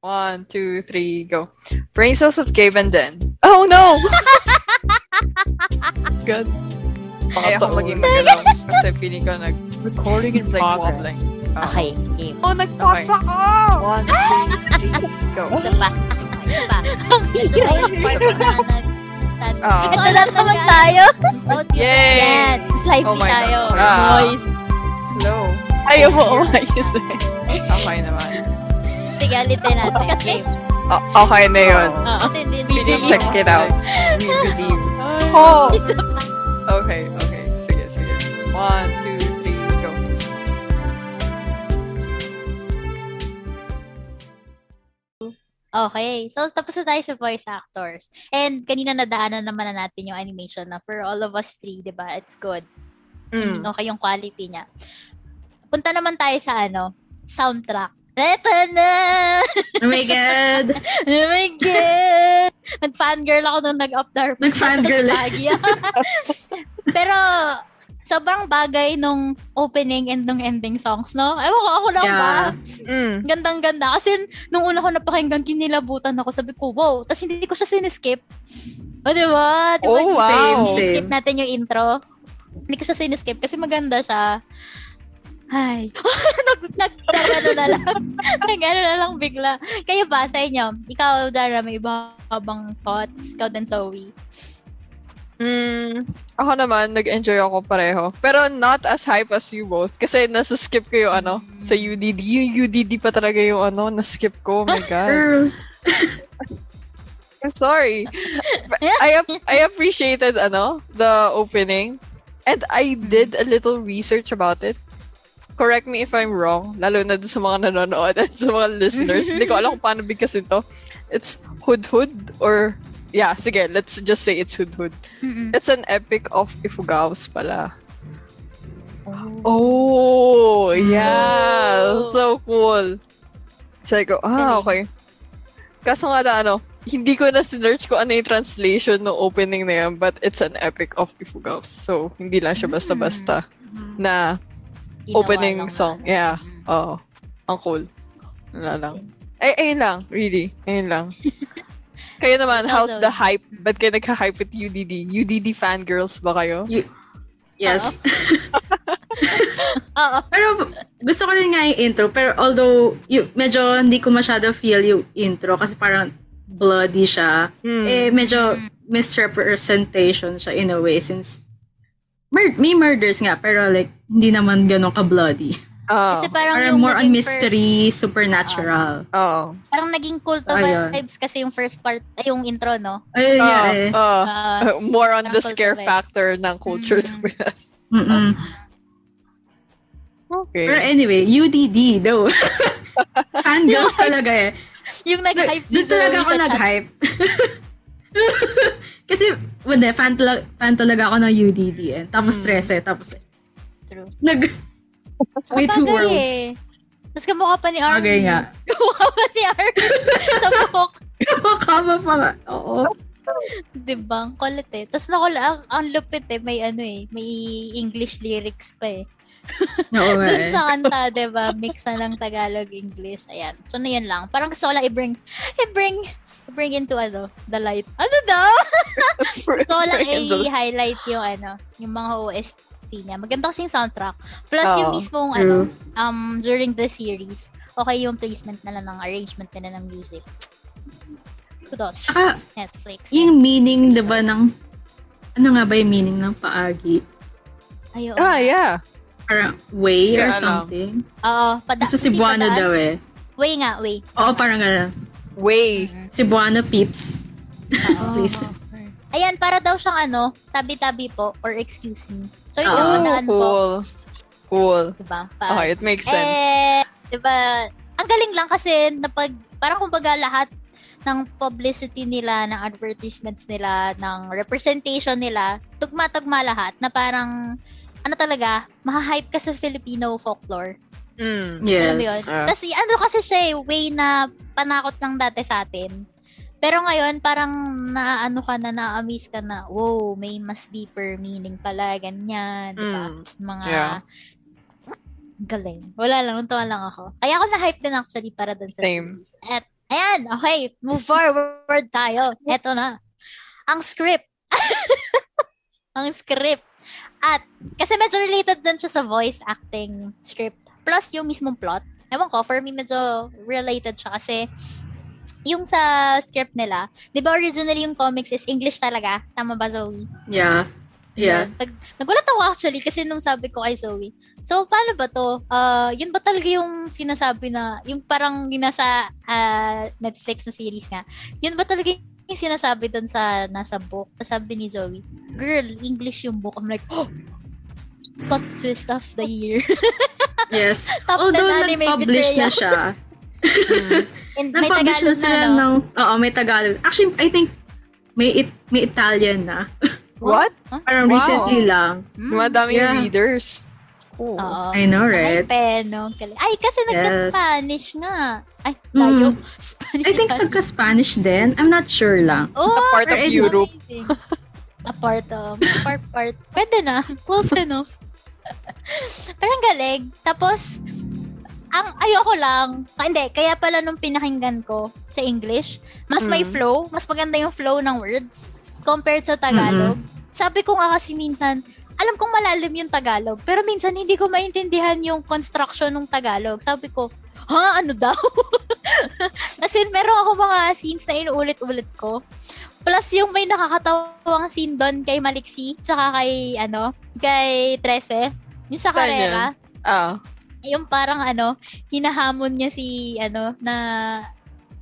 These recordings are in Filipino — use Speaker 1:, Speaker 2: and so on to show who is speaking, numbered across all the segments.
Speaker 1: One, two, three, go. Brain cells of Gabe and Den. Oh no! Good. Kaya ako maging magalaw kasi feeling ko nag
Speaker 2: Recording in
Speaker 1: it's like
Speaker 2: progress.
Speaker 1: wobbling. Ah.
Speaker 3: Okay, game.
Speaker 1: Oh, nagpasa ako! One, two, three, go.
Speaker 3: Isa pa. Isa pa. Ito ba yung part na nag...
Speaker 1: Ah.
Speaker 3: Ito
Speaker 4: Ito
Speaker 3: lang
Speaker 4: lang naman
Speaker 3: nag-
Speaker 4: tayo.
Speaker 3: Audio.
Speaker 1: Yay!
Speaker 3: Yan. Slide
Speaker 1: Oh my
Speaker 3: tayo.
Speaker 1: God.
Speaker 3: Noise.
Speaker 1: Slow.
Speaker 2: Ayaw mo umayos eh.
Speaker 1: Okay naman.
Speaker 3: Sige, ulitin natin. Game.
Speaker 1: O- okay na yun.
Speaker 3: Oo. Hindi, hindi.
Speaker 1: We need check it out. We believe.
Speaker 2: Oh!
Speaker 1: Okay, okay. Sige, sige. One, two, three, go.
Speaker 3: Okay. So, tapos na tayo sa voice actors. And kanina nadaanan naman na natin yung animation na for all of us three, di ba? It's good.
Speaker 1: Mm.
Speaker 3: Okay yung quality niya. Punta naman tayo sa ano, soundtrack. Eto na!
Speaker 4: Oh my God.
Speaker 3: Oh my God! Nag-fangirl ako nung nag-up the
Speaker 4: Nag-fangirl.
Speaker 3: Lagi. Pero, sobrang bagay nung opening and nung ending songs, no? Ewan ko, ako lang
Speaker 4: Yeah.
Speaker 3: ba?
Speaker 1: Mm.
Speaker 3: Gandang-ganda. Kasi nung una ko napakinggan, kinilabutan ako. Sabi ko, wow. Tapos hindi ko siya siniskip. O, di ba? Di ba?
Speaker 1: Oh, wow.
Speaker 4: Same, same.
Speaker 3: Skip natin yung intro. Hindi ko siya siniskip kasi maganda siya. Ay. nag, nag, nag, ano na lang. nag, ano na lang bigla. Kayo ba, sa inyo? Ikaw, Dara, may iba bang thoughts? Ikaw din, Zoe.
Speaker 1: Mm, ako naman, nag-enjoy ako pareho. Pero not as hype as you both. Kasi nasa-skip ko yung ano, sa UDD. Yung UDD pa talaga yung ano, na-skip ko. Oh my God. I'm sorry. I ap- I appreciated ano, the opening. And I did a little research about it. Correct me if I'm wrong, lalo na sa mga nanonood at sa mga listeners. Hindi ko alam kung paano bigkasin to. It's Hudhud or yeah, sige, let's just say it's Hudhud.
Speaker 3: Mm-mm.
Speaker 1: It's an epic of Ifugaos pala. Oh, yeah.
Speaker 3: Oh.
Speaker 1: So cool. So I go, ah, okay. Kaso nga na ano, hindi ko na sinerch ko ano yung translation ng opening na yan, but it's an epic of Ifugaos. So, hindi lang siya basta-basta na
Speaker 3: Ginawa
Speaker 1: opening song.
Speaker 3: na, ano.
Speaker 1: Yeah.
Speaker 3: Mm.
Speaker 1: Oo. Ang cool. Wala lang. Ay, ayun lang. Really. Ayun lang. Kayo naman,
Speaker 3: Ikaw,
Speaker 1: how's the hype? Ba't kayo nagka-hype with UDD? UDD fangirls ba kayo?
Speaker 4: Yes.
Speaker 3: Oo.
Speaker 4: Pero gusto ko rin nga yung intro. Pero although, y- medyo hindi ko masyado feel yung intro kasi parang bloody siya.
Speaker 1: Hmm.
Speaker 4: Eh, medyo misrepresentation siya in a way since mur- may murders nga pero like hindi naman ganun ka-bloody.
Speaker 1: Oo.
Speaker 3: Kasi parang
Speaker 4: Parang
Speaker 3: yung
Speaker 4: more on mystery, supernatural.
Speaker 1: Oo.
Speaker 3: First, parang naging culto
Speaker 4: So, ayun.
Speaker 3: vibes kasi yung first part, ay yung intro, no?
Speaker 4: Ayun nga
Speaker 1: Oo.
Speaker 4: eh.
Speaker 1: Oo.
Speaker 3: Ah,
Speaker 1: Uh, more on the scare factor ng culture
Speaker 3: Mm.
Speaker 1: ng Pinas.
Speaker 4: Mm-mm.
Speaker 1: Okay.
Speaker 4: Pero anyway, UDD though. Fangirls talaga eh.
Speaker 3: yung nag-hype
Speaker 4: Doon
Speaker 3: si
Speaker 4: talaga ako nag-hype. Kasi, hindi, fan, talaga, fan talaga ako ng UDD eh. Tapos
Speaker 1: Mm.
Speaker 4: 13, tapos
Speaker 3: True.
Speaker 4: nag... May two worlds.
Speaker 3: eh. Tapos kamukha pa ni Army.
Speaker 4: Okay nga.
Speaker 3: Kamukha pa ni Army sa buhok.
Speaker 4: Kama pa nga. Oo.
Speaker 3: Diba? Ang kulit eh. Tapos nakula, ang, ang lupit eh. May ano eh. May English lyrics pa eh.
Speaker 4: Oo nga eh.
Speaker 3: sa kanta, diba? Mix na ng Tagalog-English. Ayan. So, na yun lang. Parang gusto ko lang i-bring, i-bring, i-bring into ano, the light. Ano daw? Ko lang i-highlight yung ano, yung mga OST niya. Maganda kasi yung soundtrack. Plus yung
Speaker 1: Oo.
Speaker 3: mismong
Speaker 4: True.
Speaker 3: ano, um, during the series, okay yung placement nila ng arrangement nila ng music. Kudos.
Speaker 4: Saka,
Speaker 3: Netflix.
Speaker 4: yung meaning, di ba, ng... Ano nga ba yung meaning ng paagi?
Speaker 3: Ayo.
Speaker 1: Ah, yeah.
Speaker 4: Parang way or something?
Speaker 3: Oo. Pada-
Speaker 4: Basta si
Speaker 3: hindi
Speaker 4: Buano
Speaker 3: padaan.
Speaker 4: daw eh.
Speaker 3: Way nga, way.
Speaker 4: Oo, parang gano'n.
Speaker 1: Way.
Speaker 3: Mhm.
Speaker 4: Si Buano peeps.
Speaker 3: Oo.
Speaker 4: Please.
Speaker 3: Ayan, para daw siyang ano, tabi-tabi po, or excuse me. So, yung
Speaker 4: Oo.
Speaker 3: padaan po,
Speaker 1: cool. Cool.
Speaker 3: diba? Pa-
Speaker 1: Okay, it makes sense.
Speaker 3: Eh, di ba, ang galing lang kasi napag, parang kumbaga lahat ng publicity nila, ng advertisements nila, ng representation nila, tugma-tugma lahat na parang, ano talaga, maha-hype ka sa Filipino folklore.
Speaker 1: Mm.
Speaker 4: Yes.
Speaker 1: Ah.
Speaker 3: Tapos ano kasi siya eh, way na panakot lang dati sa atin. Pero ngayon, parang naano ka na, na-amaze ka na, wow, may mas deeper meaning pala, ganyan, di ba?
Speaker 1: Mm.
Speaker 3: Mga
Speaker 1: Yeah.
Speaker 3: galing. Wala lang, nuntuan lang ako. Kaya ako na-hype din actually para dun sa
Speaker 1: Same.
Speaker 3: series. At Ayan, okay. Move forward tayo. Eto na. Ang script. ang script. At, kasi medyo related din siya sa voice acting script. Plus, yung mismong plot. Ewan ko, for me, medyo related siya kasi yung sa script nila, di ba originally yung comics is English talaga? Tama ba, Zoe?
Speaker 4: Yeah. Yeah.
Speaker 3: Nag, nagulat ako actually kasi nung sabi ko kay Zoe, so paano ba to? Uh, yun ba talaga yung sinasabi na, yung parang yung nasa uh, Netflix na series nga, yun ba talaga yung sinasabi doon sa nasa book? Sabi ni Zoe, girl, English yung book. I'm like, oh, plot twist of the year.
Speaker 4: Yes.
Speaker 3: Top
Speaker 4: Although
Speaker 3: 10 anime
Speaker 4: nag-publish na siya.
Speaker 3: And may
Speaker 4: Nag-publish na
Speaker 3: Tagalog na,
Speaker 4: sila
Speaker 3: no?
Speaker 4: ng... Oo, may Tagalog. Actually, I think may it, may Italian na.
Speaker 1: What?
Speaker 4: Parang
Speaker 1: Wow.
Speaker 4: recently lang.
Speaker 3: Hmm.
Speaker 1: Madaming
Speaker 4: Yeah.
Speaker 1: readers. Cool.
Speaker 3: Oo.
Speaker 4: I know,
Speaker 3: Ay,
Speaker 4: right?
Speaker 3: peno. Galing. Ay, kasi
Speaker 4: Yes.
Speaker 3: nagka-Spanish nga. Ay, layo. Spanish
Speaker 4: I think
Speaker 3: na.
Speaker 4: taga-Spanish din. I'm not sure lang.
Speaker 3: Oh,
Speaker 1: A part of Europe.
Speaker 3: A part of, part, part. Pwede na. Close enough. Pero ang galing. Tapos, ang ayoko lang, ah, hindi, kaya pala nung pinakinggan ko sa English, mas may
Speaker 1: Mm.
Speaker 3: flow, mas maganda yung flow ng words compared sa Tagalog. Sabi ko nga kasi minsan, alam kong malalim yung Tagalog, pero minsan hindi ko maintindihan yung construction ng Tagalog. Sabi ko, ha, ano daw? As in, meron ako mga scenes na inuulit-ulit ko. Plus, yung may nakakatawang scene doon kay Maliksi, tsaka kay, ano, kay Trece, yung sa karera.
Speaker 1: Ah.
Speaker 3: Yung parang, ano, hinahamon niya si, ano, na,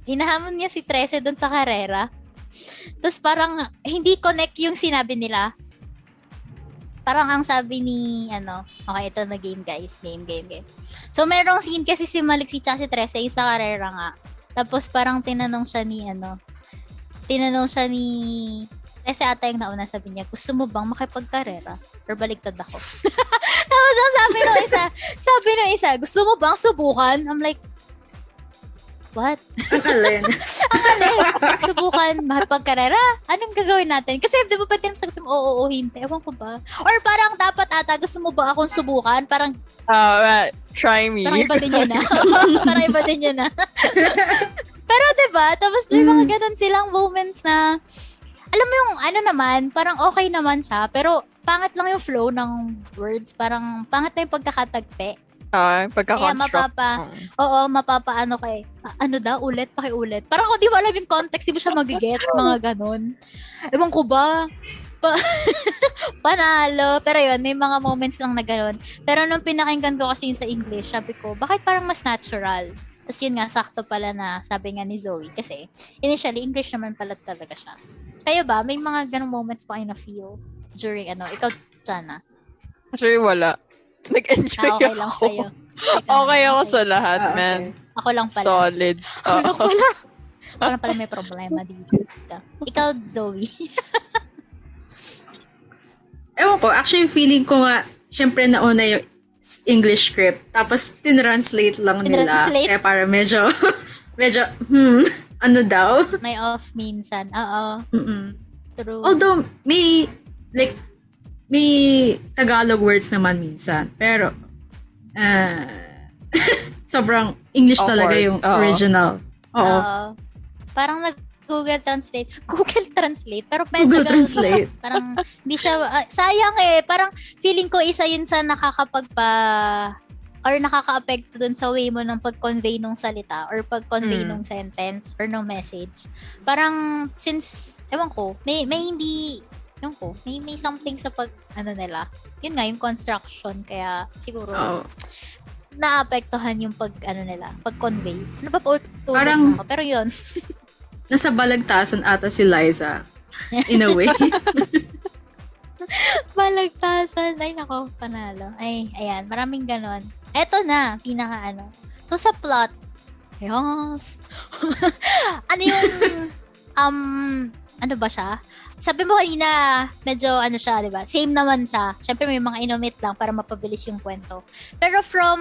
Speaker 3: hinahamon niya si Trece doon sa karera. Tapos parang, hindi connect yung sinabi nila. Parang ang sabi ni, ano, okay, ito na game guys, game, game, game. So, merong scene kasi si Maliksi tsaka si Trece, yung sa karera nga. Tapos parang tinanong siya ni, ano, tinanong siya ni, Trece ata yung nauna sabi niya, gusto mo bang makipagkarera? Or baligtad ako. Tapos ang sabi nung isa, sabi nung isa, gusto mo bang subukan? I'm like, what?
Speaker 4: Ang alin.
Speaker 3: Ang alin, subukan makipagkarera? Anong gagawin natin? Kasi di ba pwede naman sagutin mo, oo, oo, hindi. Ewan ko ba? Or parang dapat ata, gusto mo ba akong subukan? Parang,
Speaker 1: Ah, try me.
Speaker 3: parang iba din yun na. parang iba din yun na. Pero 'di ba? Tapos may mga ganun silang moments na alam mo yung ano naman, parang okay naman siya, pero pangit lang yung flow ng words, parang pangit na yung pagkakatagpe.
Speaker 1: Ah,
Speaker 3: Kaya
Speaker 1: pagka-construct.
Speaker 3: mapapa, oo, mapapaano kay, ah, ano daw, ulit, pakiulit. Parang kung di mo alam yung context, di mo siya magigets, mga ganun. Ewan ko ba? Pa panalo. Pero yun, may mga moments lang na ganun. Pero nung pinakinggan ko kasi yung sa English, sabi ko, bakit parang mas natural? Tapos yun nga, sakto pala na sabi nga ni Zoe. Kasi initially, English naman pala talaga siya. Kayo ba? May mga ganung moments pa kayo na feel during ano? Ikaw, Jana.
Speaker 1: Actually, wala. Nag-enjoy
Speaker 3: Ah, okay lang
Speaker 1: ako.
Speaker 3: sa'yo. Ikaw
Speaker 1: Okay ako sa lahat,
Speaker 4: Ah, okay.
Speaker 1: man.
Speaker 3: Ako lang pala.
Speaker 1: Solid.
Speaker 3: Ako lang pala. Ako lang pala may problema dito. Ikaw, Zoe.
Speaker 4: Ewan ko, actually feeling ko nga, syempre nauna yung English script, tapos tinranslate lang nila.
Speaker 3: Tinranslate?
Speaker 4: Kaya para medyo, medyo, hmm, ano daw?
Speaker 3: May off minsan. Oo.
Speaker 4: Mm-mm.
Speaker 3: True.
Speaker 4: Although, may, like, may Tagalog words naman minsan. Pero, ah, sobrang English talaga
Speaker 1: Awkward.
Speaker 4: yung
Speaker 1: Oo.
Speaker 4: original. Oo.
Speaker 3: Oo. Parang nag Google Translate. Google Translate. Pero medyo
Speaker 4: Google
Speaker 3: ganun-
Speaker 4: Translate.
Speaker 3: parang hindi siya, ah, sayang eh. Parang feeling ko isa yun sa nakakapagpa or nakaka-apekto dun sa way mo ng pag-convey ng salita or pag-convey
Speaker 1: Mm.
Speaker 3: ng sentence or ng message. Parang since, ewan ko, may, may hindi, ewan ko, may, may something sa pag, ano nila. Yun nga, yung construction. Kaya siguro,
Speaker 4: Oo.
Speaker 3: naapektuhan yung pag, ano nila, pag-convey. Ano ba po?
Speaker 4: Parang-
Speaker 3: Ako. Pero yun,
Speaker 4: Nasa balagtasan ata si Liza. In a way.
Speaker 3: balagtasan. Ay, nako, panalo. Ay, ayan, maraming ganon. Eto na, pinaka ano. So, sa plot, yes. ano yung, um, ano ba siya? Sabi mo kanina, medyo ano siya, di ba? Same naman siya. Siyempre may mga inomit lang para mapabilis yung kwento. Pero from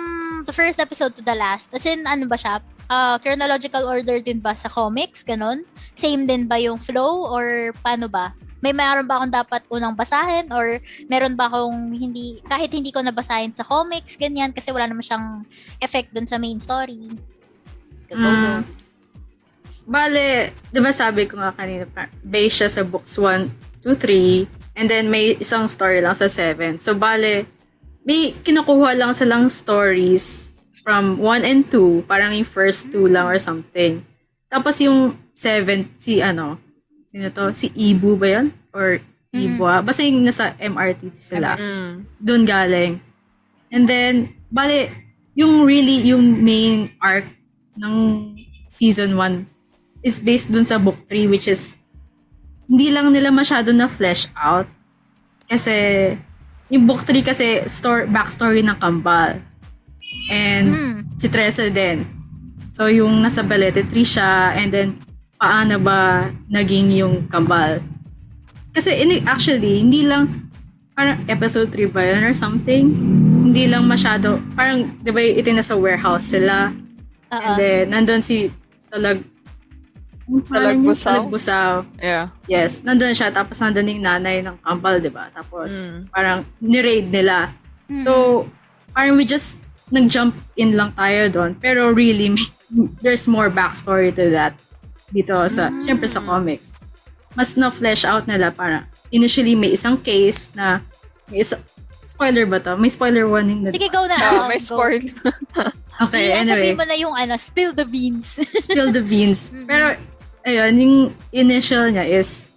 Speaker 3: the first episode to the last, as in, ano ba siya? Uh, chronological order din ba sa comics? Ganon? Same din ba yung flow? Or paano ba? May mayroon ba akong dapat unang basahin? Or meron ba akong hindi, kahit hindi ko nabasahin sa comics, ganyan, kasi wala naman siyang effect dun sa main story.
Speaker 4: Mm. Bale, di ba sabi ko nga kanina, based siya sa books 1, 2, 3, and then may isang story lang sa 7. So, bale, may kinukuha lang silang stories from 1 and 2, parang yung first two lang or something. Tapos yung 7, si ano, sino to? Si Ibu ba yun? Or Ibua? Basta yung nasa MRT sila.
Speaker 1: Mm.
Speaker 4: Doon galing. And then, bale, yung really, yung main arc ng season 1 is based dun sa book 3 which is hindi lang nila masyado na flesh out. Kasi, yung book 3 kasi story, backstory ng Kambal. And
Speaker 3: Hmm.
Speaker 4: si Tresa din. So, yung nasa Balete 3 siya and then paano ba naging yung Kambal. Kasi ini actually, hindi lang parang episode 3 ba yun or something? Hindi lang masyado, parang, di ba ito na sa warehouse sila.
Speaker 3: Oo.
Speaker 4: And then, nandun si Talag... Ano pangalan niya?
Speaker 1: Talagbusaw?
Speaker 4: Talagbusaw.
Speaker 1: Yeah.
Speaker 4: Yes, nandun siya. Tapos nandun yung nanay ng Kambal, di ba? Tapos,
Speaker 1: Mm.
Speaker 4: parang ni-raid nila.
Speaker 3: Mm.
Speaker 4: So, parang we just nag-jump in lang tayo doon. Pero really, may- there's more backstory to that dito sa, syempre sa comics. Mas na-flesh out nila para initially may isang case na may isa, spoiler ba to? May spoiler warning na.
Speaker 3: Sige, go na.
Speaker 1: Oh, may spoil.
Speaker 4: Okay,
Speaker 3: Yeah,
Speaker 4: anyway.
Speaker 3: Sabihin mo na yung ano, spill the beans.
Speaker 4: spill the beans. Pero, ayun, yung initial niya is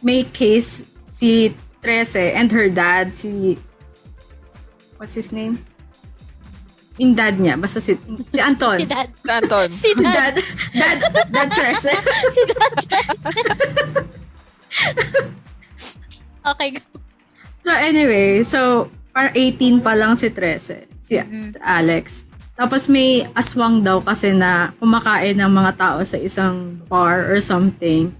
Speaker 4: may case si Trece and her dad, si what's his name? Yung dad niya, basta si, si Anton.
Speaker 3: si dad.
Speaker 1: Anton.
Speaker 3: Si dad.
Speaker 4: dad, dad, dad Trece.
Speaker 3: si dad. okay, go.
Speaker 4: So anyway, so par 18 pa lang si Trece, si,
Speaker 3: Mhm.
Speaker 4: si Alex. Tapos may aswang daw kasi na kumakain ng mga tao sa isang bar or something.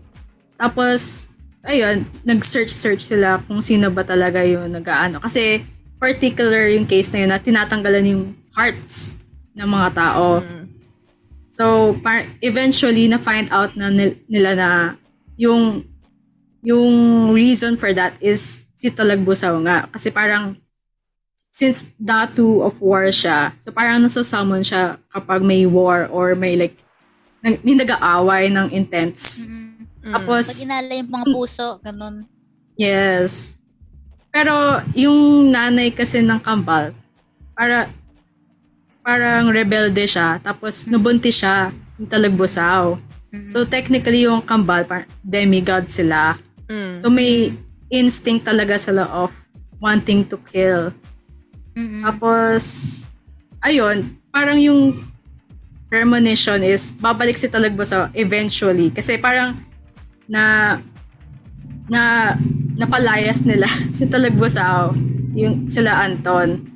Speaker 4: Tapos, ayun, nag-search-search sila kung sino ba talaga yung nag-ano. Kasi particular yung case na yun na tinatanggalan yung hearts ng mga tao.
Speaker 1: Mm.
Speaker 4: So, par- eventually, na-find out na nil- nila na yung yung reason for that is si Talagbusaw nga. Kasi parang, since datu of war siya, so parang nasa-summon siya kapag may war or may like, nag- may nag-aaway ng intense.
Speaker 3: Mm.
Speaker 4: Tapos,
Speaker 3: Pag inala yung mga puso, ganun.
Speaker 4: Yes. Pero yung nanay kasi ng Kambal, para parang rebelde siya, tapos nabuntis siya yung talagbusaw.
Speaker 3: Mhm.
Speaker 4: So technically yung Kambal, parang demigod sila.
Speaker 1: Mm.
Speaker 4: So may instinct talaga sila of wanting to kill.
Speaker 3: Mm-mm.
Speaker 4: Tapos, ayun, parang yung premonition is babalik si Talagbusaw eventually. Kasi parang na na napalayas nila si Talagbusaw, yung sila Anton.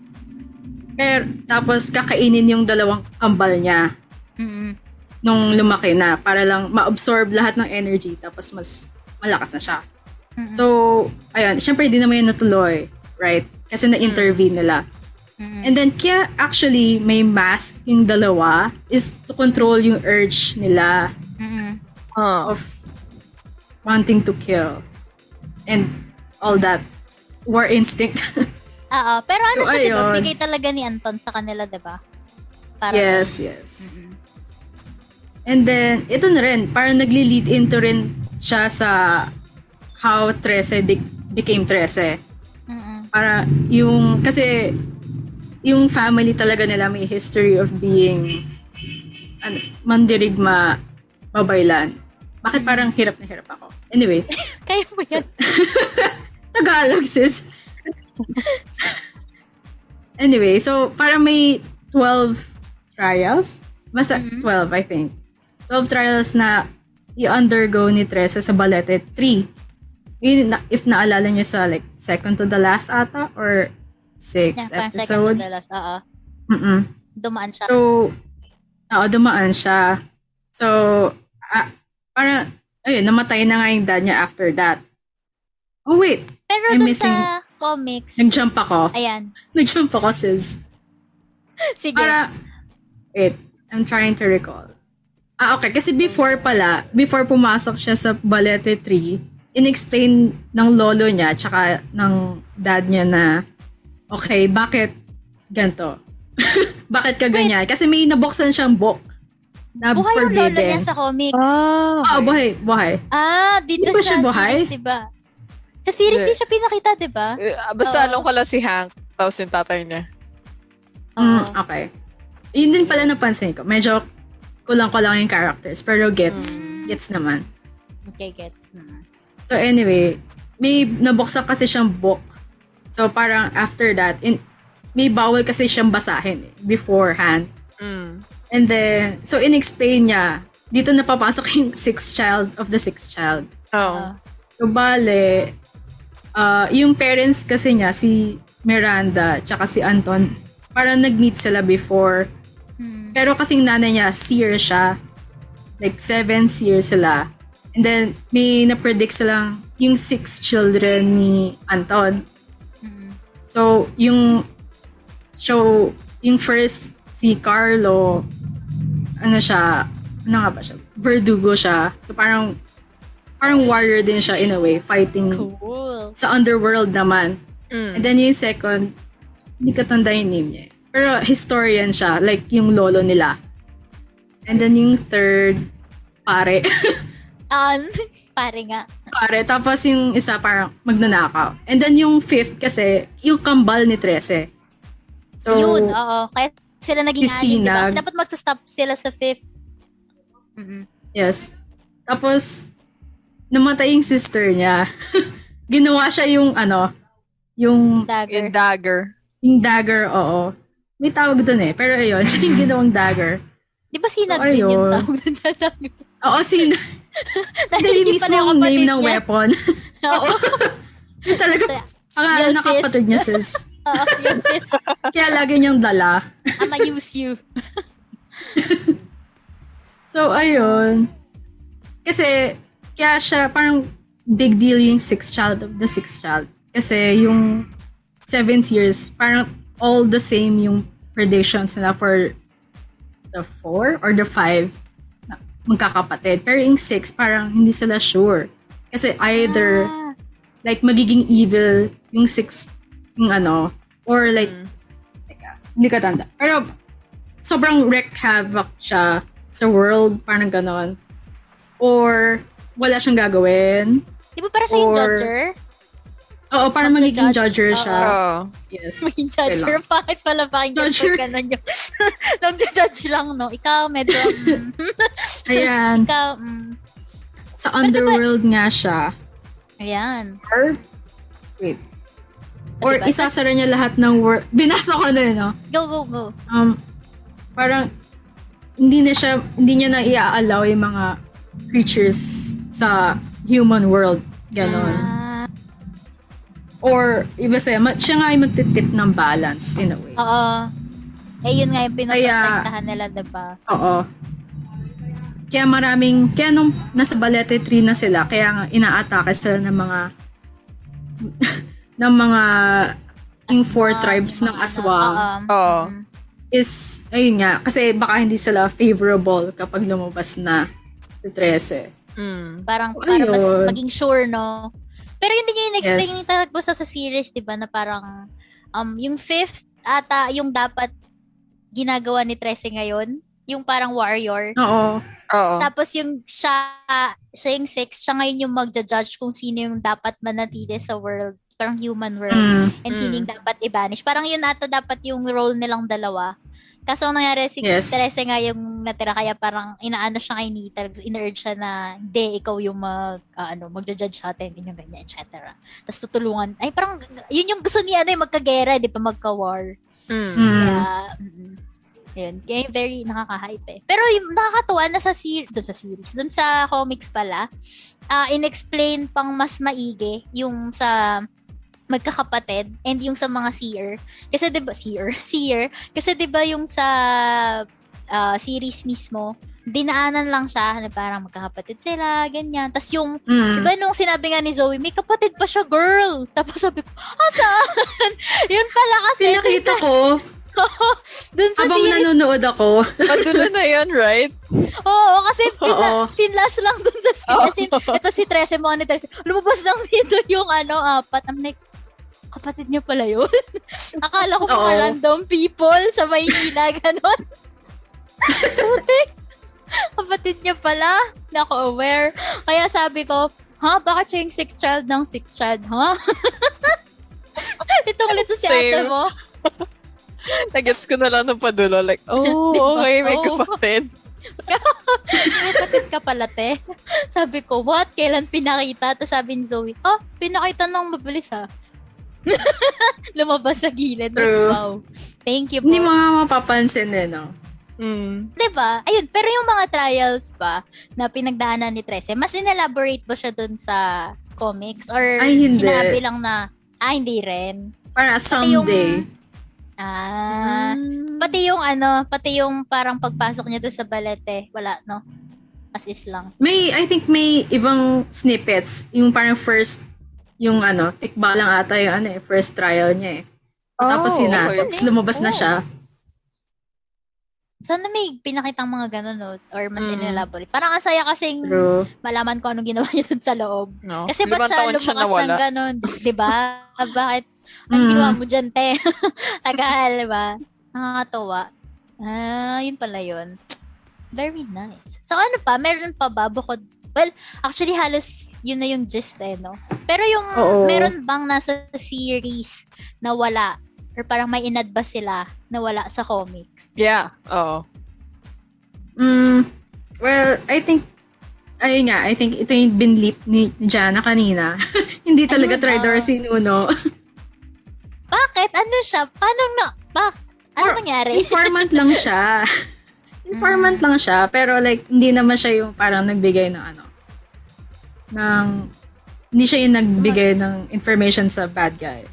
Speaker 4: Pero, tapos kakainin yung dalawang kambal niya
Speaker 3: Mm-mm.
Speaker 4: nung lumaki na para lang ma-absorb lahat ng energy tapos mas malakas na siya.
Speaker 3: Mm-mm.
Speaker 4: So, ayun, syempre hindi naman yun natuloy, right? Kasi na-intervene nila.
Speaker 3: Mm-mm.
Speaker 4: And then, kaya actually may mask yung dalawa is to control yung urge nila
Speaker 3: Mm-mm.
Speaker 1: Huh.
Speaker 4: of wanting to kill and all that war instinct.
Speaker 3: Oo. Pero ano
Speaker 4: So,
Speaker 3: siya diba?
Speaker 4: ayun.
Speaker 3: Bigay talaga ni Anton sa kanila, diba? Para
Speaker 4: yes, yes.
Speaker 3: Mm-mm.
Speaker 4: And then, ito na rin, parang nagli-lead into rin siya sa how Trece be- became Trece. Para yung, kasi yung family talaga nila may history of being ano, mandirigma babaylan. Bakit parang hirap na hirap ako? Anyway,
Speaker 3: Kaya mo yan.
Speaker 4: Tagalog, sis. anyway, so parang may 12 trials. Basta
Speaker 3: Mhm.
Speaker 4: 12, I think. 12 trials na i-undergo ni Teresa sa Balete 3. Yun, na- if naalala niyo sa like second to the last ata or sixth
Speaker 3: Yan, parang second
Speaker 4: episode.
Speaker 3: to the last. Oo.
Speaker 4: Mm-mm.
Speaker 3: Dumaan siya.
Speaker 4: So, oo, dumaan siya. So, ah, parang, ayun, namatay na nga yung dad niya after that. Oh, wait.
Speaker 3: Pero
Speaker 4: I'm missing-
Speaker 3: sa comics,
Speaker 4: Nag-jump ako.
Speaker 3: ayan.
Speaker 4: Nag-jump ako, sis.
Speaker 3: Sige.
Speaker 4: Para, wait, I'm trying to recall. Ah, okay. Kasi before pala, before pumasok siya sa Balete 3, in-explain ng lolo niya, tsaka ng dad niya na, okay, bakit ganto? bakit ka ganyan? Kasi may nabuksan siyang book na
Speaker 3: Buhay yung lolo
Speaker 4: forbidden.
Speaker 3: niya sa comics.
Speaker 1: Ah,
Speaker 4: Ah, buhay, buhay.
Speaker 3: Ah, dito
Speaker 4: Di ba
Speaker 3: sa
Speaker 4: siya buhay?
Speaker 3: series, diba? Sa series di siya pinakita, diba?
Speaker 1: Eh, Basta
Speaker 3: Oo.
Speaker 1: alam ko lang si Hank, tapos yung tatay niya.
Speaker 4: Mm, okay. Yun din pala napansin ko. Medyo kulang-kulang yung characters. Pero gets.
Speaker 3: Mm.
Speaker 4: Gets naman.
Speaker 3: Okay, gets. Hmm.
Speaker 4: So anyway, may nabuksan kasi siyang book. So parang after that, in, may bawal kasi siyang basahin eh, beforehand.
Speaker 1: Mm.
Speaker 4: And then, so in-explain niya, dito napapasok yung sixth child of the sixth child.
Speaker 1: Oh.
Speaker 3: Ah.
Speaker 4: So bale, uh, yung parents kasi niya, si Miranda, tsaka si Anton, parang nag-meet sila before.
Speaker 3: Hmm.
Speaker 4: Pero kasing nanay niya, seer siya. Like, seven seer sila. And then, may na-predict silang yung six children ni Anton. So, yung so, yung first, si Carlo, ano siya, ano nga ba siya? Verdugo siya. So, parang, parang warrior din siya in a way, fighting
Speaker 3: Cool.
Speaker 4: sa underworld naman.
Speaker 1: Mm.
Speaker 4: And then yung second, hindi ko tanda yung name niya. Pero historian siya, like yung lolo nila. And then yung third, pare.
Speaker 3: Um, pare nga.
Speaker 4: pare. Tapos yung isa parang magnanakaw. And then yung fifth kasi, yung kambal ni Trece. So,
Speaker 3: Yun, oo. Kaya sila naging
Speaker 4: Si
Speaker 3: anim, diba?
Speaker 4: Sinag.
Speaker 3: So, dapat magsa-stop sila sa fifth. Mm-mm.
Speaker 4: yes. Tapos, namatay yung sister niya. Ginawa siya yung ano, yung,
Speaker 3: Dagger.
Speaker 1: Yung dagger.
Speaker 4: yung dagger, oo. May tawag dun eh. Pero ayun, siya yung ginawang dagger.
Speaker 3: Di ba sinag
Speaker 4: So,
Speaker 3: din yung
Speaker 4: ayun.
Speaker 3: tawag sa dagger?
Speaker 4: Oo, sin...
Speaker 3: Dahil
Speaker 4: Hindi, mismo
Speaker 3: yung
Speaker 4: ang name ng
Speaker 3: niya.
Speaker 4: weapon. Oo. Yung talaga, pangalan
Speaker 3: sis.
Speaker 4: kapatid niya, sis.
Speaker 3: Oo.
Speaker 4: Kaya lagi niyang dala.
Speaker 3: I'ma use you.
Speaker 4: So, ayun. Kasi, kaya siya, parang big deal yung sixth child of the sixth child. Kasi yung seventh years, parang all the same yung predictions nila for the four or the five na magkakapatid. Pero yung six, parang hindi sila sure. Kasi either,
Speaker 3: Ah,
Speaker 4: like, magiging evil yung six, yung ano, or like, teka, hindi ka tanda. Pero, sobrang wreak havoc siya sa world, parang ganon. Or, wala siyang gagawin.
Speaker 3: di ba para siya yung judger?
Speaker 4: Oo, parang magiging
Speaker 3: Magja-judge.
Speaker 4: judger siya.
Speaker 1: Oh.
Speaker 4: Yes.
Speaker 3: Maging judger. Bakit pala pakinggan
Speaker 4: Judger.
Speaker 3: ka na nyo? Nag-judge lang, no? Ikaw, medyo, mm,
Speaker 4: Ayan.
Speaker 3: ikaw, mm,
Speaker 4: Sa underworld nga siya.
Speaker 3: ayan.
Speaker 4: Or, wait. Or
Speaker 3: Diba?
Speaker 4: isasara niya lahat ng world. Binasa ko na yun, no?
Speaker 3: Go, go, go.
Speaker 4: um, parang hindi na siya, hindi niya na i-allow yung mga creatures sa human world. Ganon.
Speaker 3: Ah,
Speaker 4: Or, iba sa'yo, ma- siya nga yung magtitip ng balance in a way.
Speaker 3: oo. Eh, yun nga yung pinaprotektahan nila, diba?
Speaker 4: Oo. Kaya maraming, kaya nung nasa Balete 3 na sila, kaya nga ina-atake sila ng mga ng mga yung four
Speaker 3: Aswang,
Speaker 4: tribes
Speaker 3: yung
Speaker 4: ng
Speaker 3: mga
Speaker 4: aswang.
Speaker 3: ano,
Speaker 1: Oo.
Speaker 3: mm.
Speaker 4: is, ayun nga, kasi baka hindi sila favorable kapag lumabas na si 13.
Speaker 1: Mm.
Speaker 3: Parang, para mas maging sure, no? Pero yun din yung in-explain
Speaker 4: Yes.
Speaker 3: yung talaga sa, sa series, di ba, na parang, um, yung fifth, ata, yung dapat ginagawa ni Trece ngayon, yung parang warrior.
Speaker 4: Oo.
Speaker 1: Oo.
Speaker 3: Tapos yung siya, siya yung six, siya ngayon yung magja-judge kung sino yung dapat manatili sa world, parang human world,
Speaker 4: Mm.
Speaker 3: and sino
Speaker 1: Mm.
Speaker 3: yung dapat i-banish. Parang yun ata dapat yung role nilang dalawa. Kaso ang nangyari si
Speaker 4: Yes.
Speaker 3: Teresa nga yung natira kaya parang inaano siya kay Nita, in-urge siya na hindi ikaw yung mag ah, ano, magja-judge sa atin, ganyan ganyan, etc. Tapos tutulungan. Ay parang yun yung gusto niya ano yung magkagera, di pa magka-war.
Speaker 1: Mm.
Speaker 4: Mm.
Speaker 3: Kaya, mm, yun. Kaya yung very nakaka-hype eh. Pero yung nakakatuwa na sa, ser- doon sa series, doon sa comics pala, ah in-explain pang mas maigi yung sa magkakapatid and yung sa mga seer. Kasi 'di ba seer, seer. Kasi 'di ba yung sa ah, series mismo, dinaanan lang siya na parang magkakapatid sila, ganyan. Tapos yung
Speaker 4: Mm.
Speaker 3: Diba nung sinabi nga ni Zoe, may kapatid pa siya, girl. Tapos sabi ko, ah, saan? Yun pala kasi.
Speaker 4: Pinakita ko,
Speaker 3: Dun sa
Speaker 4: habang
Speaker 3: series.
Speaker 4: nanonood ako.
Speaker 1: Padulo na yun, right?
Speaker 3: Oo, kasi pinla,
Speaker 4: Oo.
Speaker 3: pinlash lang dun sa series. Ito si Trece monitor. Lumabas lang dito yung ano, apat. I'm like, kapatid niya pala yun. Akala ko mga random people sa Maynila, ganon. Kapatid niya pala. Nako, aware. Kaya sabi ko, ha, bakit siya yung sixth child ng sixth child, ha? Itong lito si ate mo.
Speaker 1: Nagets ko na lang ng padulo. Like, oh,
Speaker 3: Di ba?
Speaker 1: okay, may
Speaker 3: Oo.
Speaker 1: kapatid.
Speaker 3: Kapatid ka pala, te. Sabi ko, what? Kailan pinakita? Tapos sabi ni Zoe, oh, pinakita nang mabilis, ha? Lumabas sa gilid.
Speaker 4: True.
Speaker 3: Wow. Thank you po.
Speaker 4: Hindi mga mapapansin eh, no?
Speaker 1: Mm.
Speaker 3: 'Di ba? Ayun, pero yung mga trials ba na pinagdaanan ni Trece, mas inelaborate ba siya dun sa comics or
Speaker 4: Ay, hindi.
Speaker 3: sinabi lang na ah hindi rin.
Speaker 4: Para
Speaker 3: Pati yung-
Speaker 4: someday.
Speaker 3: Ah,
Speaker 1: Mm.
Speaker 3: pati yung ano, pati yung parang pagpasok niya doon sa balete, wala no. As is lang.
Speaker 4: May, I think may ibang snippets. Yung parang first, yung ano, tikba lang ata yung ano eh, first trial niya eh. Tapos yun na,
Speaker 1: okay.
Speaker 4: tapos lumabas na
Speaker 3: Oh.
Speaker 4: siya.
Speaker 3: Sana may pinakitang mga ganun no or mas
Speaker 1: Mm.
Speaker 3: inelaborate. Parang ang saya kasing
Speaker 4: True.
Speaker 3: malaman ko anong ginawa niya doon sa loob.
Speaker 1: No?
Speaker 3: Kasi ba't siya
Speaker 1: taon siya
Speaker 3: lumakas ng
Speaker 1: nawala.
Speaker 3: ganun? Di ba? Bakit? Anong
Speaker 4: Mm.
Speaker 3: ginawa mo dyan, te? Tagal, di ba? Nakakatawa. Ah, yun pala yun. Very nice. So ano pa? Meron pa ba bukod? Well, actually halos yun na yung gist eh, no? Pero yung
Speaker 4: Oo.
Speaker 3: meron bang nasa series na wala? Or parang may inad ba sila na wala sa comics?
Speaker 1: Yeah, oo.
Speaker 4: Mm, well, I think, ayun nga, I think ito yung binlip ni Jana kanina. Hindi talaga
Speaker 3: Ayun,
Speaker 4: Tridor si Nuno.
Speaker 3: Bakit? Ano siya? Paano na? Bak? Ano
Speaker 4: Or-
Speaker 3: nangyari?
Speaker 4: Informant lang siya. Informant lang siya, pero like, hindi naman siya yung parang nagbigay ng ano, ng, hindi siya yung nagbigay ng information sa bad guy.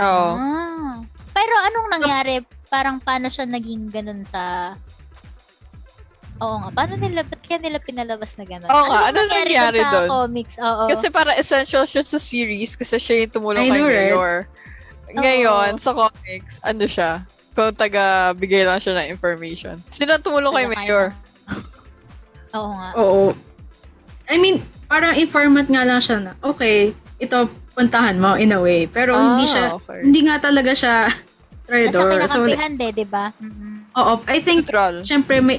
Speaker 1: Oo.
Speaker 3: Ah. Pero anong nangyari? Parang paano siya naging ganun sa... Oo nga. Paano nila, ba't kaya nila pinalabas na ganun?
Speaker 1: Oo nga, ano nangyari
Speaker 3: dun sa
Speaker 1: dun?
Speaker 3: comics? Oo.
Speaker 1: Kasi para essential siya sa series kasi siya yung tumulong kay
Speaker 4: know, right?
Speaker 1: Mayor. Ngayon, sa comics, ano siya? Kung taga-bigay lang siya ng information. Sino ang tumulong kay Mayor?
Speaker 3: Oo nga.
Speaker 4: Oo. I mean, parang informant nga lang siya na, okay, ito, puntahan mo in a way. Pero hindi
Speaker 1: Ah,
Speaker 4: siya,
Speaker 1: okay.
Speaker 4: hindi nga talaga siya
Speaker 3: Nasa
Speaker 4: Tridor. So, like,
Speaker 3: kinakampihan de, di ba? Mhm.
Speaker 4: oo, I think,
Speaker 1: Neutral.
Speaker 4: syempre, may,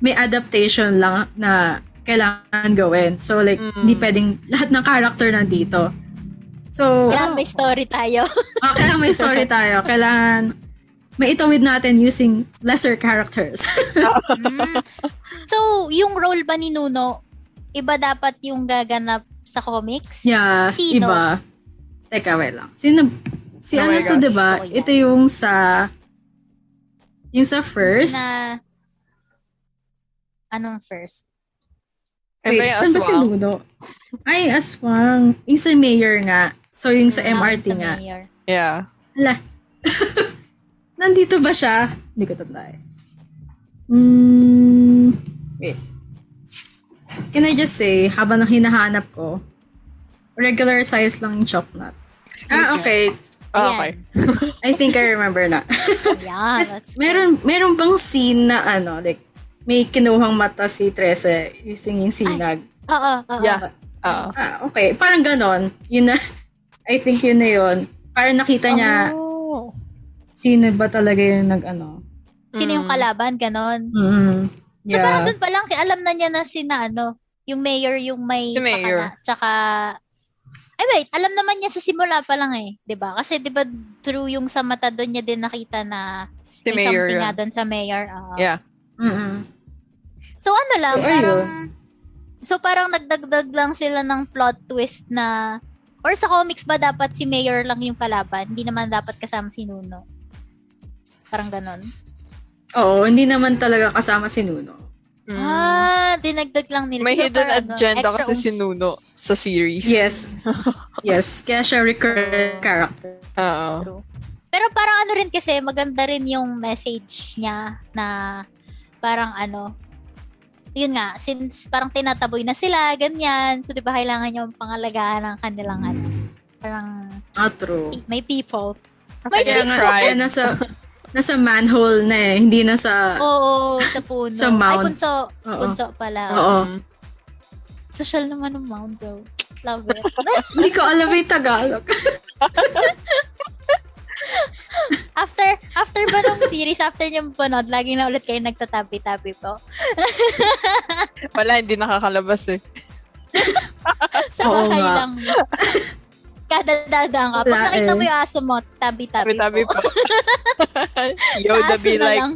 Speaker 4: may adaptation lang na kailangan gawin. So, like,
Speaker 1: Mm.
Speaker 4: hindi pwedeng lahat ng character nandito. So,
Speaker 3: Kailangan may story tayo.
Speaker 4: ah, kailangan may story tayo. Kailangan may itawid natin using lesser characters.
Speaker 3: Mm. So, yung role ba ni Nuno, iba dapat yung gaganap sa comics?
Speaker 4: yeah,
Speaker 3: Sino?
Speaker 4: iba. Teka, wait lang. Sino, si
Speaker 1: Oh
Speaker 4: ano to, di ba?
Speaker 3: Oh, yeah.
Speaker 4: Ito yung sa, yung sa first.
Speaker 3: Na, anong first?
Speaker 1: Eh,
Speaker 4: Wait,
Speaker 1: yung
Speaker 4: saan ba si
Speaker 1: aswang?
Speaker 4: Ludo? Ay, aswang. Yung sa mayor nga. So, yung sa
Speaker 3: Yung
Speaker 4: MRT
Speaker 3: sa
Speaker 4: nga.
Speaker 3: mayor.
Speaker 1: Yeah.
Speaker 4: Hala. Nandito ba siya? Hindi ko tanda eh. Mm, wait. Can I just say, habang nang hinahanap ko, regular size lang yung chocolate. Ah, okay.
Speaker 1: Ah, okay.
Speaker 4: I think I remember na.
Speaker 3: Yeah, that's
Speaker 4: meron, meron bang scene na ano, like, may kinuhang mata si Trece using yung sinag.
Speaker 3: Oo, oo.
Speaker 1: Yeah. Oo.
Speaker 4: Ah, okay. Parang ganon. Yun na, I think yun na yun. Parang nakita niya
Speaker 1: Oh.
Speaker 4: Sino ba talaga yung nag ano.
Speaker 3: Sino yung
Speaker 1: Mm.
Speaker 3: kalaban, ganon.
Speaker 4: Mm.
Speaker 3: So, parang
Speaker 4: Yeah.
Speaker 3: doon pa lang, kaya alam na niya na sina, ano, yung mayor, yung may
Speaker 1: Si mayor.
Speaker 3: pakana. Tsaka, ay wait, alam naman niya sa simula pa lang eh, 'di ba? Kasi 'di ba through yung sa mata doon niya din nakita na
Speaker 1: Si
Speaker 3: may
Speaker 1: Mayor
Speaker 3: something
Speaker 1: yun.
Speaker 3: nga doon sa mayor. oo.
Speaker 1: Yeah.
Speaker 4: Mm-mm.
Speaker 3: So ano lang,
Speaker 4: So,
Speaker 3: parang
Speaker 4: ayun.
Speaker 3: So parang nagdagdag lang sila ng plot twist na or sa comics ba dapat si Mayor lang yung kalaban? Hindi naman dapat kasama si Nuno. Parang ganon.
Speaker 4: Oo, hindi naman talaga kasama si Nuno.
Speaker 1: Mm.
Speaker 3: Ah, dinagdag lang nila.
Speaker 1: May
Speaker 3: Siguro
Speaker 1: hidden
Speaker 3: ano,
Speaker 1: agenda
Speaker 3: extra
Speaker 1: kasi si. Nuno sa series.
Speaker 4: Yes. yes, kaya siya recurrent character.
Speaker 1: Oo.
Speaker 3: True. Pero parang ano rin kasi, maganda rin yung message niya na parang ano, yun nga, since parang tinataboy na sila, ganyan. So, di ba, kailangan yung pangalagaan ng kanilang ano, parang
Speaker 4: Ah, true.
Speaker 3: may people. May
Speaker 4: Kaya nga, kaya nasa, nasa manhole na eh, hindi na sa...
Speaker 3: Oo, sa puno.
Speaker 4: Sa
Speaker 3: Ay,
Speaker 4: mound.
Speaker 3: punso.
Speaker 4: Oo.
Speaker 3: Punso pala.
Speaker 4: Oo.
Speaker 1: Mm.
Speaker 3: Social naman ng mound, so love it.
Speaker 4: Hindi ko alam yung Tagalog.
Speaker 3: after, after ba nung series, after niyo mapanood, lagi na ulit kayo nagtatabi-tabi po.
Speaker 1: Wala, hindi nakakalabas eh.
Speaker 3: Sa bahay lang. Kada dadaan ka. Pag nakita
Speaker 4: eh.
Speaker 3: mo yung aso mo, tabi-tabi
Speaker 1: Tabi-tabi
Speaker 3: po.
Speaker 1: po. Yoda be like,
Speaker 3: lang.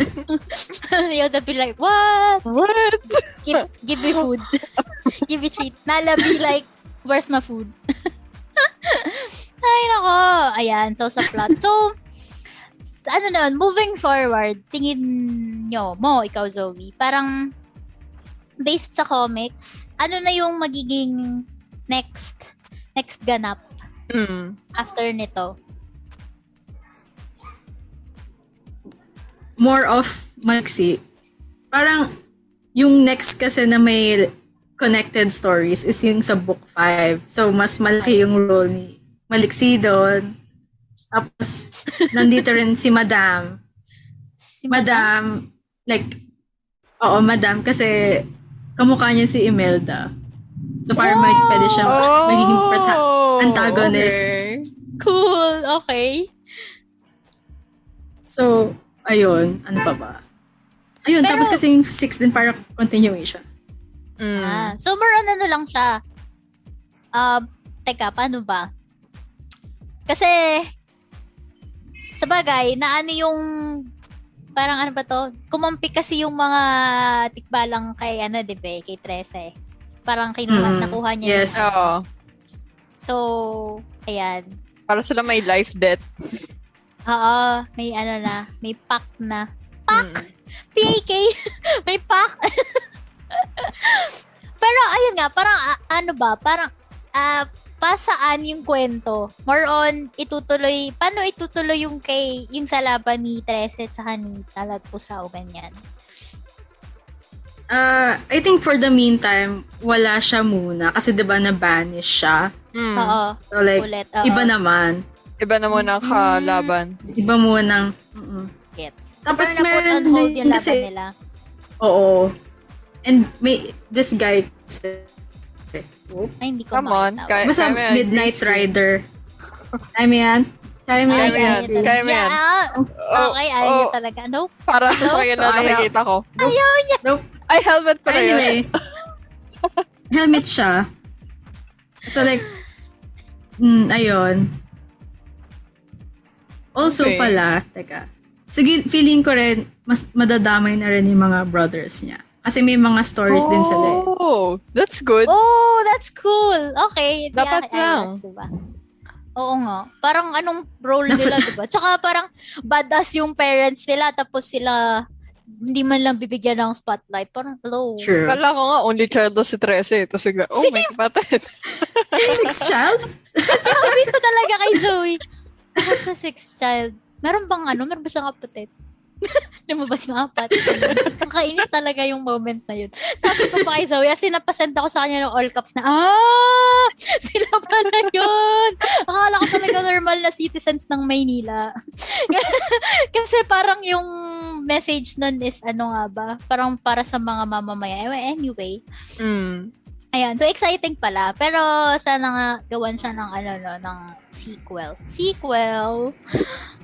Speaker 3: Yoda be like, what?
Speaker 1: what?
Speaker 3: Give, give me food. give me treat. Nala be like, where's my food? Ay, nako. Ayan, so sa plot. So, ano nun, moving forward, tingin nyo, mo, ikaw Zoe, parang based sa comics, ano na yung magiging next next ganap
Speaker 1: Mm.
Speaker 3: after nito?
Speaker 4: more of Maxi. Parang, yung next kasi na may connected stories is yung sa book 5. So, mas malaki yung role ni Maliksi doon. Tapos, nandito rin si Madam.
Speaker 3: Si Madam?
Speaker 4: Madam, like, oo, Madam, kasi kamukha niya si Imelda. So, parang may pwede siyang magiging prota- antagonist.
Speaker 1: Oh, Okay.
Speaker 3: Cool. Okay.
Speaker 4: So, ayun, ano pa ba? Ayun,
Speaker 3: Pero-
Speaker 4: tapos kasi yung 6 din parang continuation.
Speaker 1: Mm.
Speaker 3: Ah, so more on ano lang siya. Uh, teka, paano ba? Kasi, sa bagay, na ano yung, parang ano ba to? Kumampi kasi yung mga tikbalang kay, ano, di ba, kay Trece. Parang kinuha,
Speaker 4: Mm,
Speaker 3: nakuha niya.
Speaker 4: yes.
Speaker 1: Oo.
Speaker 3: So, ayan.
Speaker 1: Para sila may life debt.
Speaker 3: Oo, may ano na, may pack na.
Speaker 1: Mm.
Speaker 3: PAK, may pack. Pero ayun nga, parang a- ano ba, parang ah pasaan yung kwento. More on itutuloy, paano itutuloy yung kay yung sa laban ni Trece at saka ni Talagpusa o ganyan.
Speaker 4: Uh, I think for the meantime, wala siya muna. Kasi 'di ba na-banish siya.
Speaker 1: Mm.
Speaker 3: Oo,
Speaker 4: So like,
Speaker 3: ulit. Oo,
Speaker 4: iba naman.
Speaker 1: Iba na muna ang kalaban.
Speaker 4: Iba muna. Mm-mm.
Speaker 3: gets.
Speaker 4: Tapos
Speaker 3: na-put
Speaker 4: meron
Speaker 3: on hold
Speaker 4: din
Speaker 3: yung laban
Speaker 4: kasi-
Speaker 3: nila.
Speaker 4: Oo. And may, this guy, kasi-
Speaker 3: Ay, hindi ko
Speaker 1: Come on, kaya-
Speaker 4: basta
Speaker 1: kaya mo yan.
Speaker 4: Midnight Rider. Kaya mo yan? Kaya mo yan?
Speaker 1: Kaya mo yan. Oh,
Speaker 3: okay, ayaw niya
Speaker 1: oh,
Speaker 3: talaga. Nope.
Speaker 1: Para sa sa'yo na nakikita ko.
Speaker 3: Ayaw niya.
Speaker 4: Nope.
Speaker 1: Ay, helmet pa rin.
Speaker 4: Anyway, helmet siya. So like, mm, ayun. Also
Speaker 1: Okay.
Speaker 4: pala, teka. Sige, feeling ko rin, mas madadamay na rin yung mga brothers niya. Kasi may mga stories din sila eh.
Speaker 1: Oh, that's good.
Speaker 3: Oh, that's cool. Okay.
Speaker 1: Dapat
Speaker 3: ay-
Speaker 1: lang.
Speaker 3: ayos, diba? Oo nga. Parang anong role nila, diba? Tsaka parang badass yung parents nila tapos sila hindi man lang bibigyan ng spotlight. Parang low.
Speaker 4: True.
Speaker 1: Kala ko nga, only child daw si Trece. Tapos bigla, oh my kapatid.
Speaker 4: Sixth child?
Speaker 3: Sabi ko talaga kay Zoe. Ako sa sixth child. Meron bang ano? Meron ba siyang kapatid? Lumabas yung apat. Nakainis talaga yung moment na yun. Sabi ko pa kay Zoe, kasi napasend ako sa kanya ng all caps na, ah! Sila pala yun! Akala ko talaga normal na citizens ng Maynila. kasi parang yung message nun is ano nga ba? Parang para sa mga mamamaya. Anyway,
Speaker 1: Mm.
Speaker 3: Ayan, so exciting pala. Pero sana nga gawan siya ng ano no, ng sequel. Sequel.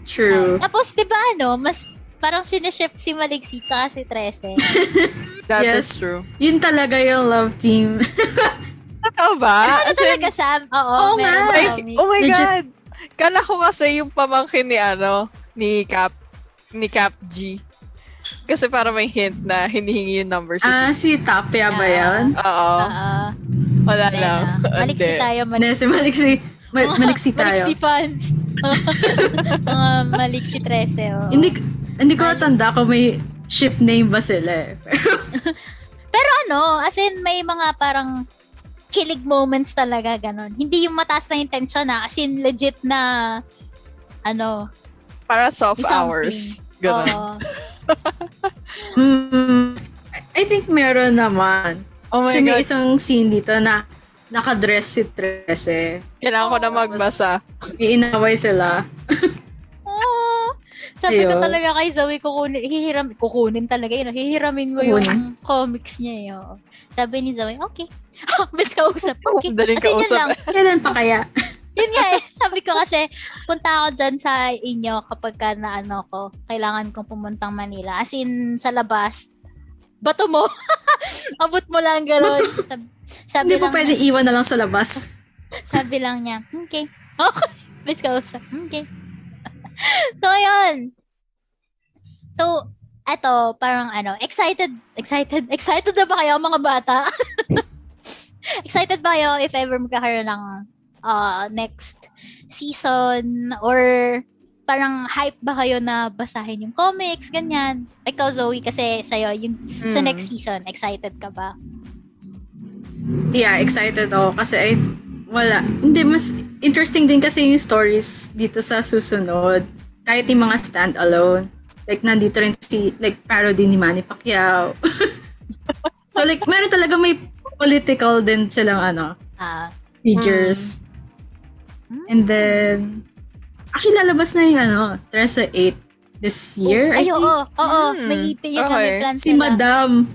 Speaker 4: True.
Speaker 3: Ah, tapos 'di ba ano, mas parang siniship si Maliksi tsaka si Trece.
Speaker 1: That
Speaker 4: Yes.
Speaker 1: is true.
Speaker 4: Yun talaga yung love team.
Speaker 1: Totoo ba?
Speaker 3: ano
Speaker 1: As in,
Speaker 3: talaga siya? Oo,
Speaker 4: Oo
Speaker 3: meron
Speaker 4: nga.
Speaker 1: Like, oh my
Speaker 4: Legit.
Speaker 1: God! Kala ko kasi yung pamangkin ni ano, ni Cap, ni Cap G. Kasi para may hint na hinihingi yung numbers.
Speaker 4: ah, si Tapia ba yan?
Speaker 1: Oo.
Speaker 3: Oo.
Speaker 1: Wala
Speaker 3: Hindi
Speaker 1: lang.
Speaker 3: na. Maliksi tayo, maliksi.
Speaker 4: si Maliksi. Ma- maliksi tayo.
Speaker 3: Maliksi fans. Mga maliksi Trece. Oh.
Speaker 4: Hindi, hindi ko tanda kung may ship name ba sila eh.
Speaker 3: Pero ano, as in may mga parang kilig moments talaga ganon. Hindi yung mataas na yung tension na, as in legit na ano,
Speaker 1: Para soft
Speaker 3: May
Speaker 1: hours. Ganun.
Speaker 3: oo.
Speaker 4: mm, I think meron naman.
Speaker 1: Oh my
Speaker 4: Kasi may
Speaker 1: God.
Speaker 4: isang scene dito na nakadress si Trece.
Speaker 1: Kailangan ko na magbasa.
Speaker 4: May inaway sila.
Speaker 3: Sabi ko
Speaker 4: Ayun.
Speaker 3: talaga kay Zoe, kukunin, hihiram, kukunin talaga yun. Hihiramin ko yung
Speaker 4: Kukunin.
Speaker 3: comics niya. eh, oo. Sabi ni Zoe, okay. Mas kausap. Okay.
Speaker 1: Daling
Speaker 3: As in, yun
Speaker 1: kausap.
Speaker 3: lang.
Speaker 4: Kailan pa kaya?
Speaker 3: Yun nga eh. Sabi ko kasi, punta ako dyan sa inyo kapag ka na ano ko, kailangan kong pumuntang Manila. As in, sa labas, bato mo. Abot mo lang gano'n. Sabi, sabi
Speaker 4: Hindi po
Speaker 3: lang
Speaker 4: pwede iwan na lang sa labas.
Speaker 3: Sabi lang niya, okay. Okay. Let's go. Okay. so, yun. So, eto, parang ano, excited, excited, excited na ba kayo mga bata? excited ba kayo if ever magkakaroon ng uh, next season or parang hype ba kayo na basahin yung comics, ganyan? Ikaw, Zoe, kasi sa'yo, yung sa
Speaker 1: Mm.
Speaker 3: next season, excited ka ba?
Speaker 4: Yeah, excited ako kasi ay, wala. Hindi, mas interesting din kasi yung stories dito sa susunod. Kahit yung mga stand-alone. Like, nandito rin si, like, parody ni Manny Pacquiao. so, like, meron talaga may political din silang, ano,
Speaker 3: Ah,
Speaker 4: figures.
Speaker 3: Hmm.
Speaker 4: And then, actually, lalabas na yung, ano, Teresa 8 this year, I
Speaker 3: ay, oo,
Speaker 4: think.
Speaker 3: oo,
Speaker 1: Hmm,
Speaker 3: may ipin yun
Speaker 1: okay.
Speaker 3: plan
Speaker 4: Si. Madam.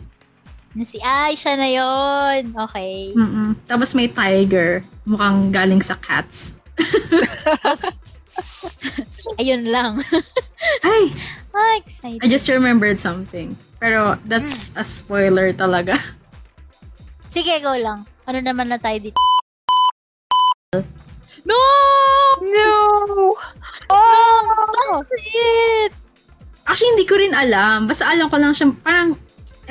Speaker 3: Na si Ay, siya na yun. Okay.
Speaker 4: Mm-mm. Tapos may tiger. Mukhang galing sa cats.
Speaker 3: Ayun lang.
Speaker 4: Ay,
Speaker 3: ah, excited.
Speaker 4: I just remembered something. Pero that's a spoiler talaga.
Speaker 3: Sige, go lang. Ano naman na tayo dito? No!
Speaker 1: No!
Speaker 3: Oh! Shit!
Speaker 4: Actually, hindi ko rin alam. Basta alam ko lang siya, parang,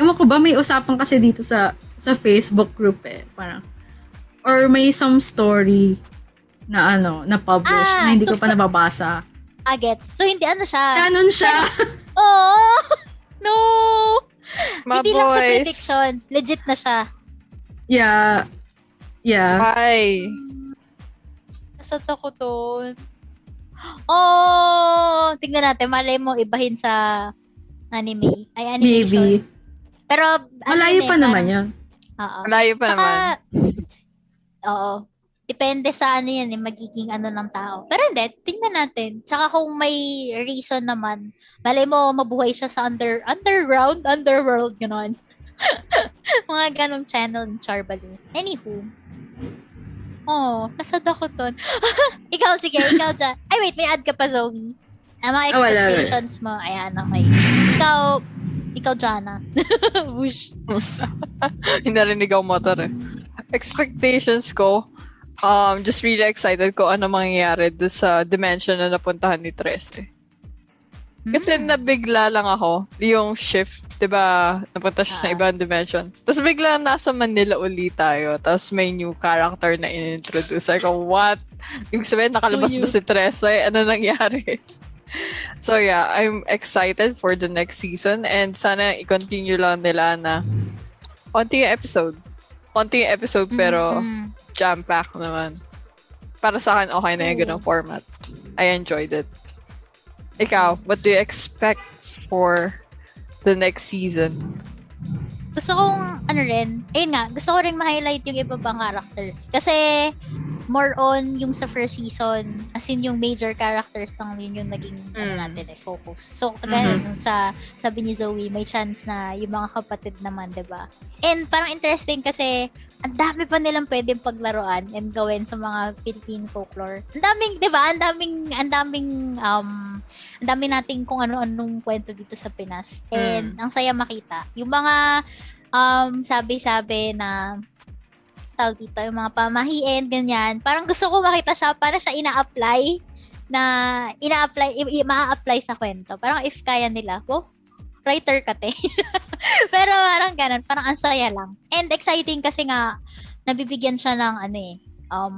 Speaker 4: ewan ko ba, may usapan kasi dito sa sa Facebook group eh. Parang, or may some story na ano, na publish
Speaker 3: Ah,
Speaker 4: na hindi
Speaker 3: so
Speaker 4: ko pa nababasa.
Speaker 3: Ah, gets. So, hindi ano siya.
Speaker 4: Canon siya.
Speaker 3: Oh! No!
Speaker 1: My
Speaker 3: hindi lang siya
Speaker 1: boys.
Speaker 3: prediction. Legit na siya.
Speaker 4: yeah. Yeah.
Speaker 1: Bye.
Speaker 3: Nasat ako doon. Oh! Tingnan natin. Malay mo ibahin sa anime. Ay, animation.
Speaker 4: Maybe.
Speaker 3: Pero, ano
Speaker 4: Malayo
Speaker 3: eh,
Speaker 4: pa naman
Speaker 3: parang-
Speaker 4: yun.
Speaker 3: Oo.
Speaker 1: Malayo pa
Speaker 3: Tsaka,
Speaker 1: naman.
Speaker 3: oo. Depende sa ano yan, eh, magiging ano ng tao. Pero hindi, tingnan natin. Tsaka kung may reason naman, malay mo mabuhay siya sa under underground, underworld, gano'n. Mga ganong channel ni Charbali. Anywho. Oh, nasad ako dun. ikaw, sige, ikaw dyan. Ay, wait, may add ka pa, Zoe. Ang mga
Speaker 4: Ah, wala, wala.
Speaker 3: expectations mo. Ayan, okay. Ikaw, ikaw, Jana. Whoosh.
Speaker 1: Hindi narinig ako motor eh. Expectations ko, um, just really excited ko ano mangyayari doon sa dimension na napuntahan ni Tres eh. Kasi
Speaker 3: Hmm.
Speaker 1: nabigla lang ako, yung shift, 'di ba? Napunta siya sa
Speaker 3: Ah.
Speaker 1: ibang dimension. Tapos bigla nasa Manila uli tayo. Tapos may new character na in-introduce. Ako, what? Ibig sabihin, nakalabas ba si Teresa? Eh, ano nangyari? So yeah, I'm excited for the next season and sana i-continue lang nila na konti yung episode. Konti yung episode pero
Speaker 3: Mm-mm.
Speaker 1: jam-pack naman. Para sa akin, okay na yung ganong format. I enjoyed it. Ikaw, what do you expect for the next season?
Speaker 3: Gusto kong, ano rin, ayun nga, gusto ko rin ma-highlight yung iba pang characters. Kasi, more on yung sa first season, as in yung major characters lang yun yung naging, ano
Speaker 1: Mm.
Speaker 3: natin eh, focus. So, kagaya nung sa, sabi ni Zoe, may chance na yung mga kapatid naman, 'di ba And parang interesting kasi, ang dami pa nilang pwedeng paglaruan and gawin sa mga Philippine folklore. Ang daming, 'di ba? Ang daming ang daming um ang dami nating kung ano-anong kwento dito sa Pinas. And ang saya makita. Yung mga um sabi-sabi na tawag dito, yung mga pamahiin, ganyan. Parang gusto ko makita siya para siya ina-apply na ina-apply, i- maa-apply sa kwento. Parang if kaya nila, oh, writer ka te. Pero parang ganun, parang ang saya lang. And exciting kasi nga, nabibigyan siya ng ano eh, um,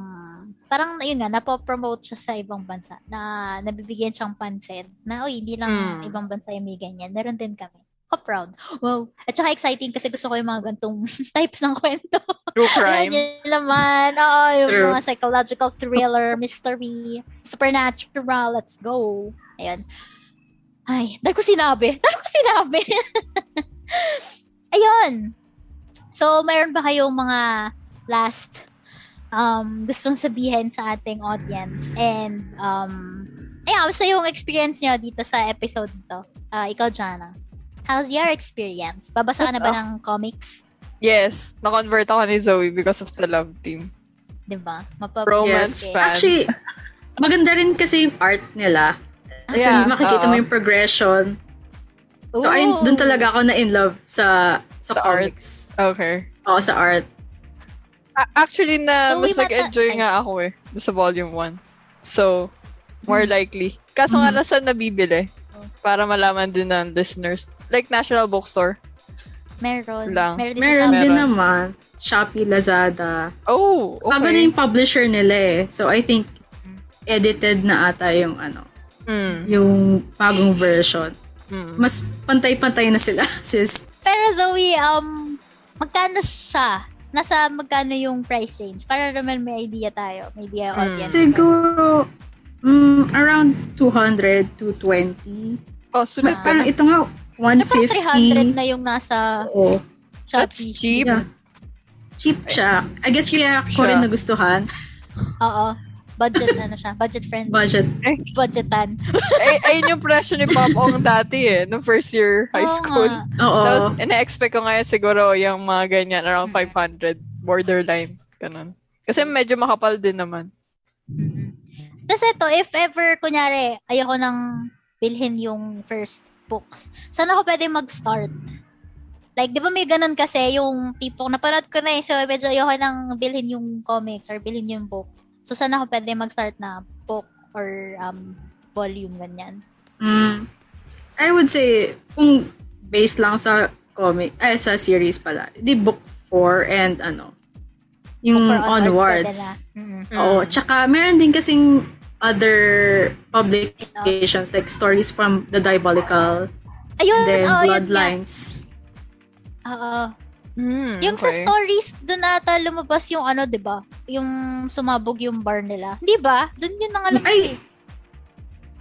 Speaker 3: parang yun nga, napopromote siya sa ibang bansa na nabibigyan siyang pansin na, oy, hindi lang
Speaker 1: Hmm.
Speaker 3: ibang bansa yung may ganyan. Meron din kami. Ako proud. Wow. At saka exciting kasi gusto ko yung mga gantong types ng kwento.
Speaker 1: True
Speaker 3: Ayan
Speaker 1: crime?
Speaker 3: yun naman. Oo, yung
Speaker 4: True.
Speaker 3: mga psychological thriller, mystery, supernatural. Let's go. Ayun. Ay, dahil ko sinabi. Dahil ko sinabi. Ayun. So, mayroon ba kayong mga last um, gustong sabihin sa ating audience? And, um, ayun, basta yung experience nyo dito sa episode to. Ah, ikaw, Jana. How's your experience? Babasa ka na ba ng comics?
Speaker 1: Yes, na-convert ako ni Zoe because of the love team.
Speaker 3: 'Di ba? Mapap-
Speaker 1: Romance
Speaker 3: Okay.
Speaker 1: fan.
Speaker 4: Actually, maganda rin kasi yung art nila. Kasi
Speaker 1: Yeah,
Speaker 4: makikita mo
Speaker 1: oo.
Speaker 4: yung progression. So, ayun, dun talaga ako na in love sa sa,
Speaker 1: Sa art.
Speaker 4: comics.
Speaker 1: Okay.
Speaker 4: Oo, sa art.
Speaker 1: A- Actually, na
Speaker 3: So,
Speaker 1: mas nag-enjoy
Speaker 3: ay.
Speaker 1: nga ako eh. doon Sa volume 1. So, more likely. Kaso nga
Speaker 4: Mhm.
Speaker 1: lang saan nabibili? Para malaman din ng listeners. Like National Bookstore.
Speaker 3: Meron.
Speaker 1: lang.
Speaker 3: Meron din
Speaker 4: Meron din naman. Shopee, Lazada.
Speaker 1: Oh, okay.
Speaker 4: Bago na yung publisher nila eh. So, I think, edited na ata yung ano,
Speaker 1: Mm,
Speaker 4: yung bagong version.
Speaker 1: mm.
Speaker 4: Mas pantay-pantay na sila, sis.
Speaker 3: Pero Zoe, um, magkano siya? Nasa magkano yung price range? Para naman may idea tayo. May idea
Speaker 1: Hmm.
Speaker 3: audience.
Speaker 4: Siguro, mm, around 200 to 20.
Speaker 1: Oh, sunod pa.
Speaker 4: parang ito nga,
Speaker 3: So, parang 300
Speaker 4: 150.
Speaker 3: na yung nasa
Speaker 4: Oo.
Speaker 1: That's
Speaker 3: Shopee.
Speaker 1: cheap.
Speaker 4: Yeah. Cheap siya. I guess kaya ko rin nagustuhan.
Speaker 3: Oo. Budget ano siya? Budget friendly.
Speaker 4: Budget.
Speaker 3: Budgetan.
Speaker 1: Ay, ayun yung presyo ni Pop Ong dati eh. Nung first year high
Speaker 3: Oo
Speaker 1: school.
Speaker 3: nga.
Speaker 4: Oo.
Speaker 1: Tapos, ina-expect ko ngayon siguro yung mga ganyan, around
Speaker 3: Mm.
Speaker 1: 500, borderline, ganun. Kasi medyo makapal din naman.
Speaker 3: Mhm. Tapos ito, if ever, kunyari, ayoko nang bilhin yung first books, saan ako pwede mag-start? Like, di ba may ganun kasi yung tipong napanood ko na eh, so medyo ayoko nang bilhin yung comics or bilhin yung book. So, saan ako pwede mag-start na book or um, volume, ganyan?
Speaker 4: Mm, I would say, kung based lang sa comic, eh, sa series pala, di book 4 and ano, yung onwards.
Speaker 3: pwede na. Mhm.
Speaker 4: Oo. Tsaka, meron din kasing other publications like stories from the Diabolical,
Speaker 3: Ayun,
Speaker 4: then
Speaker 3: nga.
Speaker 4: Bloodlines.
Speaker 3: Oo.
Speaker 1: Mm,
Speaker 3: Yung sa
Speaker 1: okay.
Speaker 3: stories, doon ata lumabas yung ano, di ba? Yung sumabog yung bar nila. Di ba? Doon yun nangalap
Speaker 4: Ay,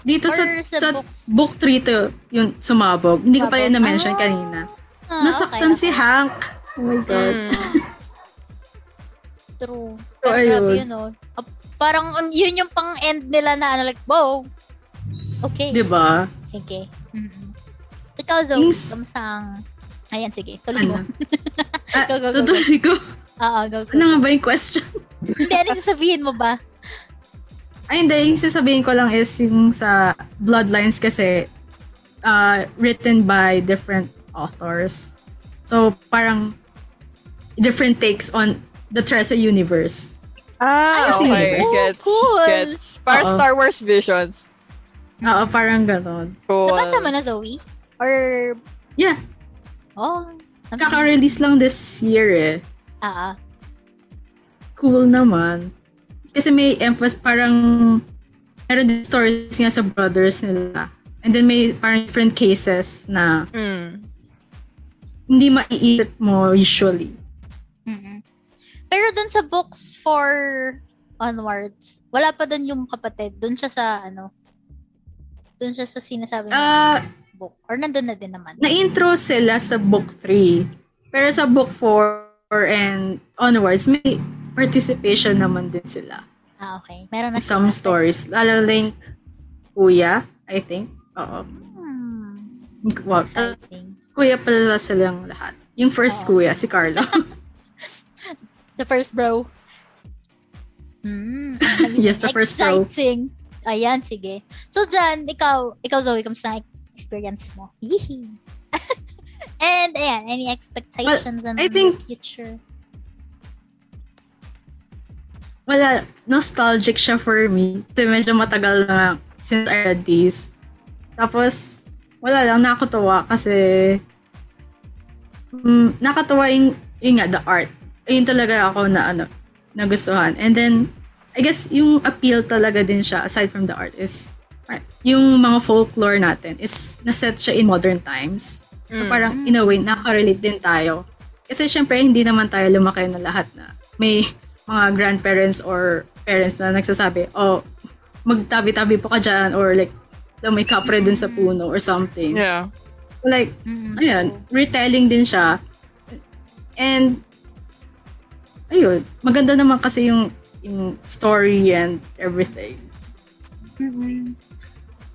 Speaker 4: Dito sa,
Speaker 3: Or sa
Speaker 4: sa,
Speaker 3: books.
Speaker 4: book 3 to yung sumabog. Hindi ko pa
Speaker 3: Sumabog.
Speaker 4: na-mention
Speaker 3: Ah.
Speaker 4: kanina.
Speaker 3: Ah,
Speaker 4: Nasaktan
Speaker 3: okay,
Speaker 4: si. Hank. Oh my God.
Speaker 1: Mm.
Speaker 3: True.
Speaker 4: So,
Speaker 3: Pero
Speaker 4: ayun.
Speaker 3: grabe yun, oh. Ah, Parang un- yun yung pang-end nila na ano, like, wow. Okay.
Speaker 4: Di ba?
Speaker 3: Sige. Mm-mm. Ikaw, Zoe,
Speaker 4: Yung
Speaker 3: kamusta ang... Ayan, sige. Tuloy mo.
Speaker 4: Ano? Ah,
Speaker 3: Go, go, go, go.
Speaker 4: tutuloy ko.
Speaker 3: Oo, go, go.
Speaker 4: Ano nga ba yung question?
Speaker 3: Hindi, ano sasabihin mo ba?
Speaker 4: Ay, hindi. Yung sasabihin ko lang is yung sa Bloodlines kasi uh, written by different authors. So, parang different takes on the Tressa universe.
Speaker 1: Ah,
Speaker 4: Ayos
Speaker 1: okay.
Speaker 4: universe.
Speaker 1: Gets.
Speaker 3: Cool.
Speaker 1: Gets. Para
Speaker 4: Oo.
Speaker 1: Star Wars visions.
Speaker 4: Oo, parang ganon.
Speaker 1: Cool.
Speaker 3: Nabasa mo na, Zoe? Or...
Speaker 4: Yeah,
Speaker 3: Oh. nabasa-
Speaker 4: kaka-release lang this year eh.
Speaker 3: Ah, ah.
Speaker 4: Cool naman. Kasi may emphasis, parang meron din stories nga sa brothers nila. And then may parang different cases na
Speaker 1: Mm.
Speaker 4: hindi maiisip mo usually.
Speaker 3: Mm-mm. Pero dun sa books for onwards, wala pa dun yung kapatid. Dun siya sa, ano, dun siya sa sinasabi
Speaker 4: Ah,
Speaker 3: book. Or nandun na din naman.
Speaker 4: na-intro sila sa book 3. Pero sa book 4 and onwards, may participation naman din sila.
Speaker 3: Ah, okay. Meron na
Speaker 4: Some
Speaker 3: sila.
Speaker 4: stories. Lalo lang kuya, I think. Oo.
Speaker 3: Hmm.
Speaker 4: Wow.
Speaker 3: Exciting.
Speaker 4: Kuya pala silang lahat. Yung first
Speaker 3: Oo.
Speaker 4: kuya, si Carlo.
Speaker 3: The first bro. Hmm.
Speaker 4: Yes, the first bro.
Speaker 3: Exciting. Ayan, sige. So, dyan, ikaw, ikaw Zoe, kamusta experience mo? Yee! And, ayan, any expectations in
Speaker 4: I
Speaker 3: the
Speaker 4: think-
Speaker 3: future?
Speaker 4: Wala, nostalgic siya for me. Kasi medyo matagal na since I read these. Tapos, wala lang, nakakatawa kasi mm, nakatawa yung, yung nga, the art. Ayun talaga ako na ano, nagustuhan. And then, I guess yung appeal talaga din siya, aside from the art, is yung mga folklore natin is naset siya in modern times. So,
Speaker 1: Mm.
Speaker 4: parang, in a way, nakarelate din tayo. Kasi syempre, hindi naman tayo lumaki na lahat na may mga grandparents or parents na nagsasabi, oh, magtabi-tabi po ka dyan or like, "Alam, may kapre dun sa puno or something.
Speaker 1: Yeah.
Speaker 4: Like,
Speaker 3: Mm-mm.
Speaker 4: ayun, retelling din siya. And, ayun, maganda naman kasi yung yung story and everything.
Speaker 3: Mm-mm.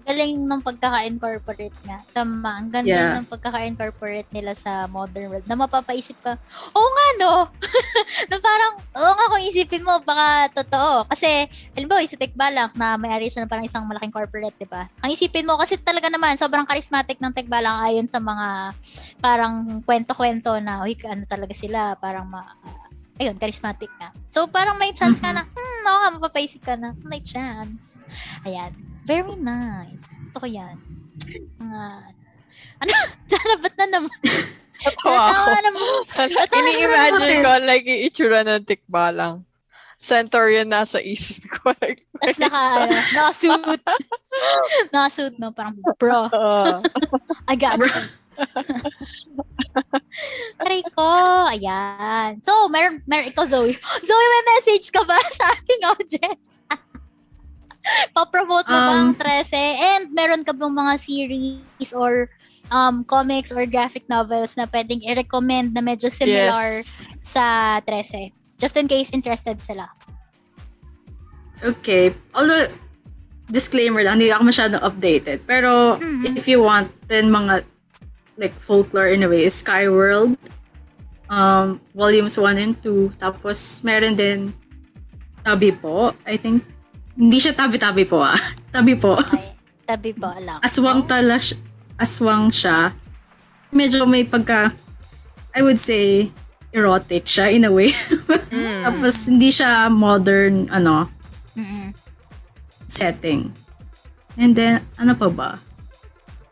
Speaker 3: Galing ng pagkaka-incorporate nga. Tama, ang ganda
Speaker 4: Yeah.
Speaker 3: ng pagkaka-incorporate nila sa modern world na mapapaisip ka, oo nga no, na parang, oo nga kung isipin mo, baka totoo. Kasi, halimbawa, sa Tekbalang na may-ari siya ng parang isang malaking corporate, di ba? Ang isipin mo, kasi talaga naman, sobrang charismatic ng Tekbalang ayon sa mga parang kwento-kwento na, uy, ano talaga sila, parang ma, ayun, charismatic nga. So, parang may chance ka na, hmm, oo nga, mapapaisip ka na, may chance. Ayan. Very nice. Gusto ko yan. Mga, ano, Jana, ba't na naman?
Speaker 1: Natawa ako. Ini-imagine ko like yung itsura ng tikbalang. Centaurian nasa isip ko. Like,
Speaker 3: Tapos naka, ano, naka-suit. naka-suit, no? Parang, bro, I got you. Try ko. Ayan. So, meron, meron ikaw, Zoe. Zoe, may message ka ba sa ating audience? Pa-promote mo ba ang
Speaker 4: Um,
Speaker 3: 13? And meron ka bang mga series or um, comics or graphic novels na pwedeng i-recommend na medyo similar
Speaker 1: yes.
Speaker 3: sa 13? Just in case interested sila.
Speaker 4: Okay. Although, disclaimer lang, hindi ako masyadong updated. Pero,
Speaker 3: Mhm.
Speaker 4: if you want, then mga, like, folklore in a way, is Skyworld, um, volumes 1 and 2. Tapos, meron din Tabi po, I think. Hindi siya tabi-tabi po ah. Tabi po.
Speaker 3: Okay. Tabi po lang.
Speaker 4: Aswang tala siya- aswang siya. Medyo may pagka, I would say, erotic siya in a way.
Speaker 1: Mm.
Speaker 4: Tapos, hindi siya modern, ano,
Speaker 3: Mm-mm.
Speaker 4: setting. And then, ano pa ba?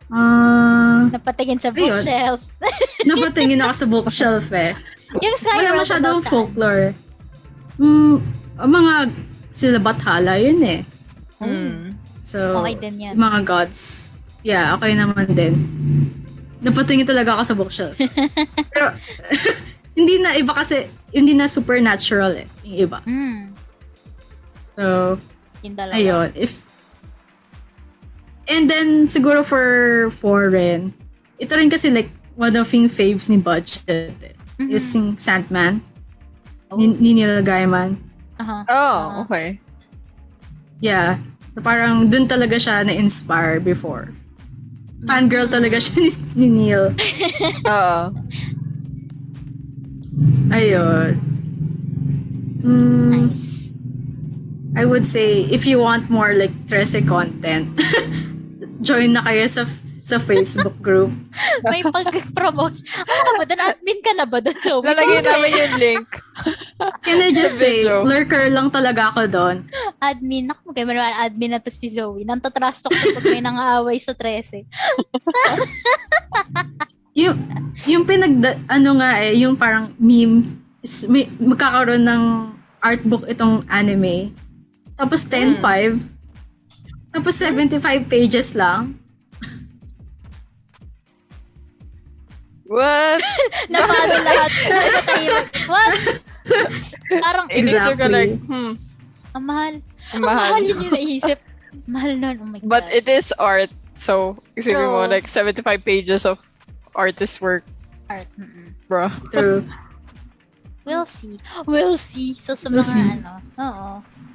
Speaker 4: Ah,
Speaker 3: Napatingin sa
Speaker 4: Ayun.
Speaker 3: bookshelf.
Speaker 4: napatingin ako sa bookshelf eh.
Speaker 3: yung
Speaker 4: Wala masyadong folklore. Mm, ang mga sila Bathala yun eh.
Speaker 1: Mm.
Speaker 4: So,
Speaker 3: Okay din yan.
Speaker 4: mga gods. Yeah, okay naman din. Napatingin talaga ako sa bookshelf. Pero, hindi na iba kasi, hindi na supernatural eh, yung iba.
Speaker 3: Mm.
Speaker 4: So,
Speaker 3: Yung dalawa.
Speaker 4: ayun. If, and then, siguro for foreign, ito rin kasi like, one of yung faves ni Budget eh,
Speaker 3: Mhm.
Speaker 4: is yung Sandman,
Speaker 3: Oh.
Speaker 4: ni, ni Neil Gaiman.
Speaker 3: Aha.
Speaker 1: Oh,
Speaker 3: Ah.
Speaker 1: okay.
Speaker 4: Yeah. So, parang dun talaga siya na-inspire before. Fangirl talaga siya ni, ni Neil.
Speaker 1: Oo.
Speaker 4: Ayun. Mm,
Speaker 3: Nice.
Speaker 4: I would say, if you want more like Trece content, join na kayo sa sa Facebook group.
Speaker 3: May pag-promote. Ano ka ba? Doon admin ka na ba doon? So,
Speaker 1: Lalagay namin yung link.
Speaker 4: Can I just
Speaker 1: Sa
Speaker 4: say,
Speaker 1: video.
Speaker 4: lurker lang talaga ako doon.
Speaker 3: admin. Naku, kaya man admin na to si Zoe. Nantatrash talk ko pag may nangaaway sa 13.
Speaker 4: Yung, yung pinag, ano nga eh, yung parang meme, is, may, magkakaroon ng art book itong anime. Tapos 10.5. Tapos 75 pages lang.
Speaker 1: What?
Speaker 3: Napalo lahat. What? Parang,
Speaker 1: Inisip ko
Speaker 4: Exactly.
Speaker 1: like, hmm,
Speaker 3: ang mahal.
Speaker 1: ang
Speaker 3: Ang mahal
Speaker 1: mahal.
Speaker 3: yun yung naisip. Mahal nun. Oh my God.
Speaker 1: But it is art. So, isipin mo, like, 75 pages of artist work,
Speaker 3: Art. Mm-mm.
Speaker 1: bro.
Speaker 4: True.
Speaker 3: We'll see. We'll see. So, sa
Speaker 4: We'll
Speaker 3: mga
Speaker 4: see.
Speaker 3: ano, oo,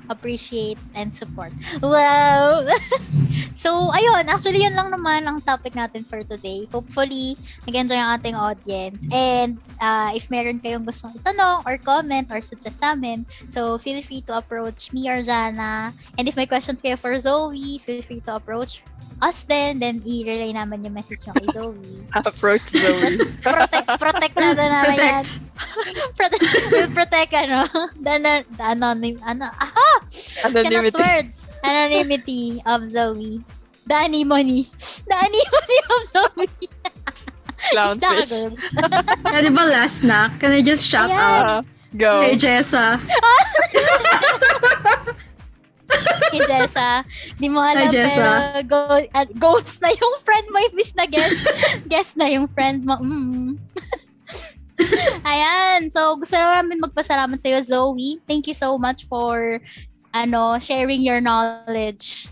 Speaker 3: appreciate and support. Wow! so, ayun. Actually, yun lang naman ang topic natin for today. Hopefully, nag-enjoy ang ating audience. And, uh, if meron kayong gustong itanong or comment or suggest sa amin, so, feel free to approach me or Jana. And if may questions kayo for Zoe, feel free to approach us then. Then, i-relay namin yung message nyo kay Zoe.
Speaker 1: Approach Zoe.
Speaker 3: protect, protect na na namin yan.
Speaker 4: Protect.
Speaker 3: protect, protect, ano, the, the anonym, ano, aha!
Speaker 1: Anonymity.
Speaker 3: words. Anonymity of Zoe. The anemone. The anemone of Zoe.
Speaker 1: Clownfish.
Speaker 4: Yeah, di ba last na? Can I just shout
Speaker 3: Ayan.
Speaker 4: out
Speaker 1: Ah, go.
Speaker 4: kay Jessa?
Speaker 3: Kay Jessa. Di mo alam,
Speaker 4: Hi,
Speaker 3: pero go, ah, ghost na yung friend mo, imbis na guest. guest na yung friend mo. Mm. Ayan. So, gusto na namin magpasalamat sa iyo, Zoe. Thank you so much for ano, sharing your knowledge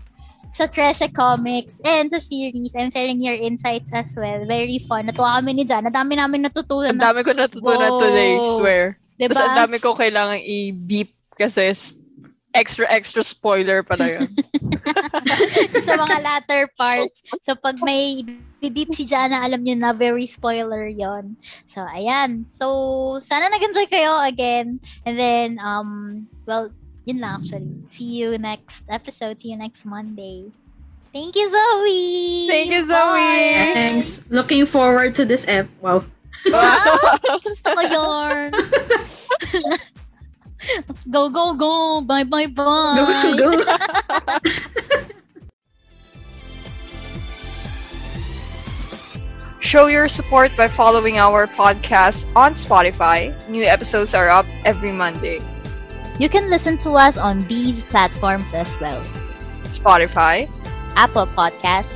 Speaker 3: sa Trece Comics and sa series and sharing your insights as well. Very fun. Natuwa kami ni Jan. Ang dami namin natutunan.
Speaker 1: Ang dami ko natutunan
Speaker 3: Wow.
Speaker 1: today, swear.
Speaker 3: diba?
Speaker 1: Tapos ang dami ko kailangan i-beep kasi extra, extra spoiler pala yun.
Speaker 3: sa mga latter parts. So, pag may bibip si Jana, alam nyo na very spoiler yon So, ayan. So, sana nag-enjoy kayo again. And then, um, well, yun lang actually. See you next episode. See you next Monday. Thank you, Zoe!
Speaker 1: Thank you, Zoe!
Speaker 3: Bye!
Speaker 4: Thanks. Looking forward to this ep. Wow.
Speaker 3: Wow! Gusto ko yarn! go, go, go! Bye, bye, bye!
Speaker 4: Go, go, go.
Speaker 1: Show your support by following our podcast on Spotify. New episodes are up every Monday.
Speaker 3: You can listen to us on these platforms as well.
Speaker 1: Spotify,
Speaker 3: Apple Podcast,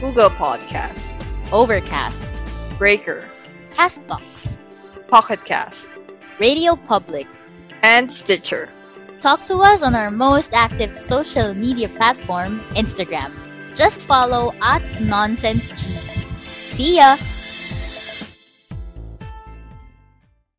Speaker 1: Google Podcast,
Speaker 3: Overcast,
Speaker 1: Breaker,
Speaker 3: Castbox,
Speaker 1: Pocket Cast,
Speaker 3: Radio Public.
Speaker 1: and Stitcher.
Speaker 3: Talk to us on our most active social media platform, Instagram. Just follow at NonsenseG. See ya!